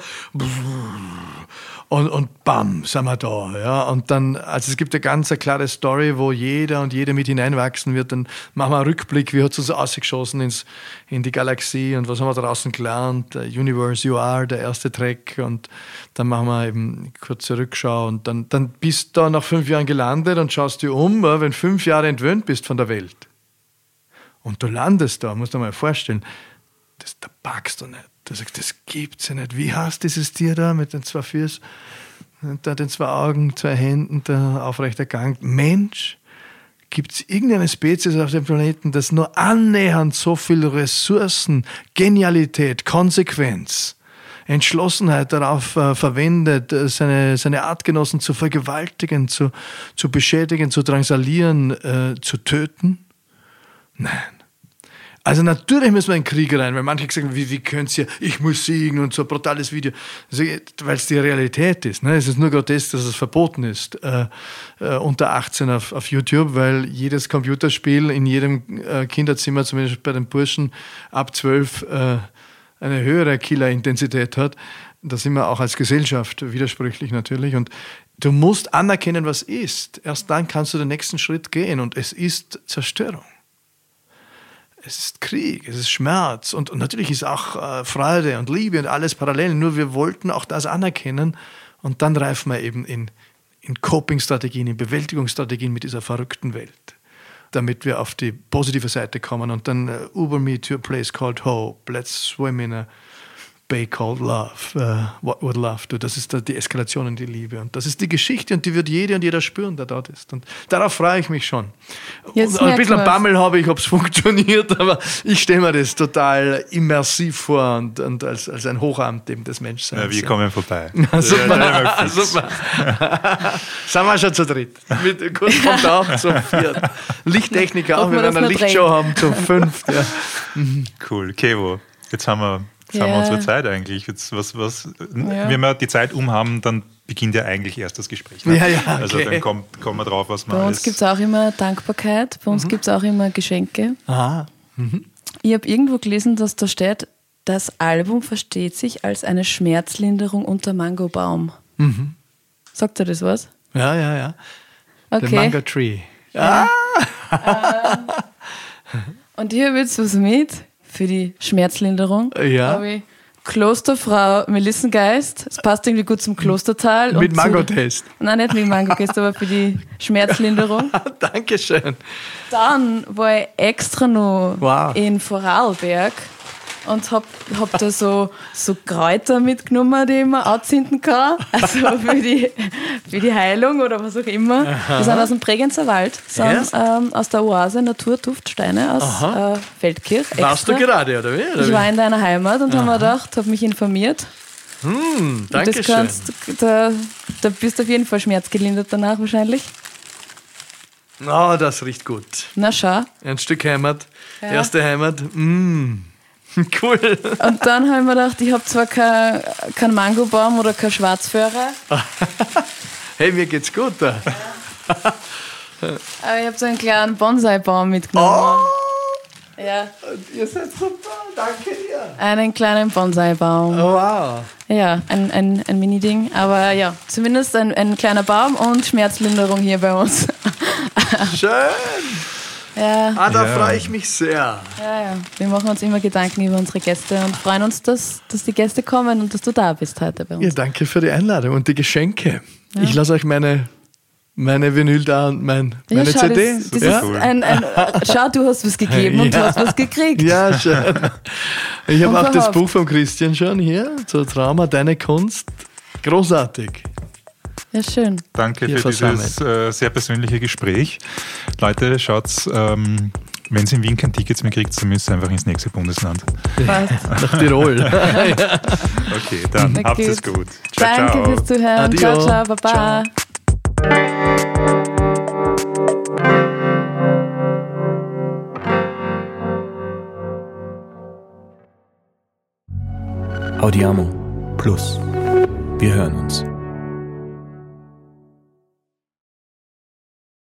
und, und bam, sind wir da. Ja. Und dann, also es gibt eine ganz klare Story, wo jeder und jede mit hineinwachsen wird. Dann machen wir einen Rückblick, wie hat es uns ausgeschossen ins, in die Galaxie und was haben wir draußen gelernt. Universe You Are, der erste Track. Und dann machen wir eben eine kurze Rückschau. Und dann, dann bist du da nach fünf Jahren gelandet und schaust dir um, wenn fünf Jahre entwöhnt bist von der Welt. Und du landest da, musst du dir mal vorstellen, das, da packst du nicht. Du sagst, das gibt's ja nicht. Wie heißt dieses Tier da mit den zwei Füßen, da den zwei Augen, zwei Händen, der aufrechter Gang? Mensch, gibt es irgendeine Spezies auf dem Planeten, das nur annähernd so viel Ressourcen, Genialität, Konsequenz, Entschlossenheit darauf äh, verwendet, äh, seine, seine Artgenossen zu vergewaltigen, zu, zu beschädigen, zu drangsalieren, äh, zu töten? Nein. Also natürlich müssen wir in den Krieg rein, weil manche sagen, wie, wie könnt ihr, ich muss siegen und so ein brutales Video. Also, weil es die Realität ist. Ne? Es ist nur grotesk, dass es verboten ist äh, äh, unter 18 auf, auf YouTube, weil jedes Computerspiel in jedem äh, Kinderzimmer, zumindest bei den Burschen ab 12, äh, eine höhere Killerintensität hat. Da sind wir auch als Gesellschaft widersprüchlich natürlich. Und du musst anerkennen, was ist. Erst dann kannst du den nächsten Schritt gehen und es ist Zerstörung es ist Krieg, es ist Schmerz und, und natürlich ist auch äh, Freude und Liebe und alles parallel. Nur wir wollten auch das anerkennen und dann reifen wir eben in, in Coping-Strategien, in Bewältigungsstrategien mit dieser verrückten Welt, damit wir auf die positive Seite kommen und dann uh, Uber me to a place called Hope, let's swim in a Bay Called Love, uh, What Would Love Do. Das ist die Eskalation in die Liebe. Und das ist die Geschichte und die wird jede und jeder spüren, der dort ist. Und darauf freue ich mich schon. Jetzt ein bisschen was. Bammel habe ich, ob es (laughs) funktioniert, aber ich stelle mir das total immersiv vor und, und als, als ein Hochamt eben des Menschseins. Ja, wir kommen vorbei. (laughs) super. Ja, (laughs) super. Sind wir schon zu dritt. Mit, kurz kommt auch zu viert. Lichttechniker auch, wir werden eine Lichtshow haben zu fünft. Ja. Cool. Kevo, jetzt haben wir Jetzt yeah. haben wir unsere Zeit eigentlich. Jetzt, was, was, ja. Wenn wir die Zeit um haben, dann beginnt ja eigentlich erst das Gespräch. Ne? Ja, ja, okay. Also dann kommt, kommen wir drauf, was man Bei uns gibt es auch immer Dankbarkeit, bei uns mhm. gibt es auch immer Geschenke. Aha. Mhm. Ich habe irgendwo gelesen, dass da steht, das Album versteht sich als eine Schmerzlinderung unter Mangobaum. Mhm. Sagt er das was? Ja, ja, ja. Okay. The Mango Tree. Ja. Ah. ähm, (laughs) und ich habe jetzt was mit für die Schmerzlinderung. Ja. Habe ich Klosterfrau Melissengeist. Es passt irgendwie gut zum Klostertal. Mit Mango-Test. Nein, nicht mit Mango-Test, aber für die Schmerzlinderung. (laughs) Dankeschön. Dann war ich extra noch wow. in Vorarlberg und hab, hab da so, so Kräuter mitgenommen, die man anzünden kann. Also für die, für die Heilung oder was auch immer. Aha. Die sind aus dem Bregenzer Wald, sind yes. ähm, aus der Oase Naturduftsteine aus äh, Feldkirch. Warst du gerade, oder wie? Oder ich war in deiner Heimat und habe mir gedacht, habe mich informiert. Hm, danke das kannst, schön. Da, da bist du auf jeden Fall schmerzgelindert danach wahrscheinlich. Oh, das riecht gut. Na schau. Ein Stück Heimat. Ja. Erste Heimat. Mmh. (laughs) Cool. Und dann habe ich mir gedacht, ich habe zwar keinen kein Mangobaum oder keinen Schwarzföhrer. (laughs) hey, mir geht's gut da. Aber ich habe so einen kleinen Bonsai-Baum mitgenommen. Oh. Ja. Ihr seid super, danke dir. Einen kleinen Bonsai-Baum. Oh, wow. Ja, ein, ein, ein Mini-Ding. Aber ja, zumindest ein, ein kleiner Baum und Schmerzlinderung hier bei uns. Schön. Ja. Ah, da ja. freue ich mich sehr. Ja, ja. Wir machen uns immer Gedanken über unsere Gäste und freuen uns, dass, dass die Gäste kommen und dass du da bist heute bei uns. Ja, danke für die Einladung und die Geschenke. Ja. Ich lasse euch meine, meine Vinyl da und mein, meine schau, CD. Das, das ja? ist ein, ein, schau, du hast was gegeben und du hast was gekriegt. Ja, schön. Ich habe auch das Buch von Christian schon hier, zur Trauma, deine Kunst. Großartig. Ja, schön. Danke für dieses äh, sehr persönliche Gespräch. Leute, schaut, ähm, wenn ihr in Wien kein Ticket mehr kriegt, dann müsst ihr einfach ins nächste Bundesland. (laughs) Nach Tirol. okay, dann habt es gut. Ciao, Danke ciao. fürs Zuhören. Adio. Ciao, ciao, baba. Ciao. Audiamo Plus. Wir hören uns.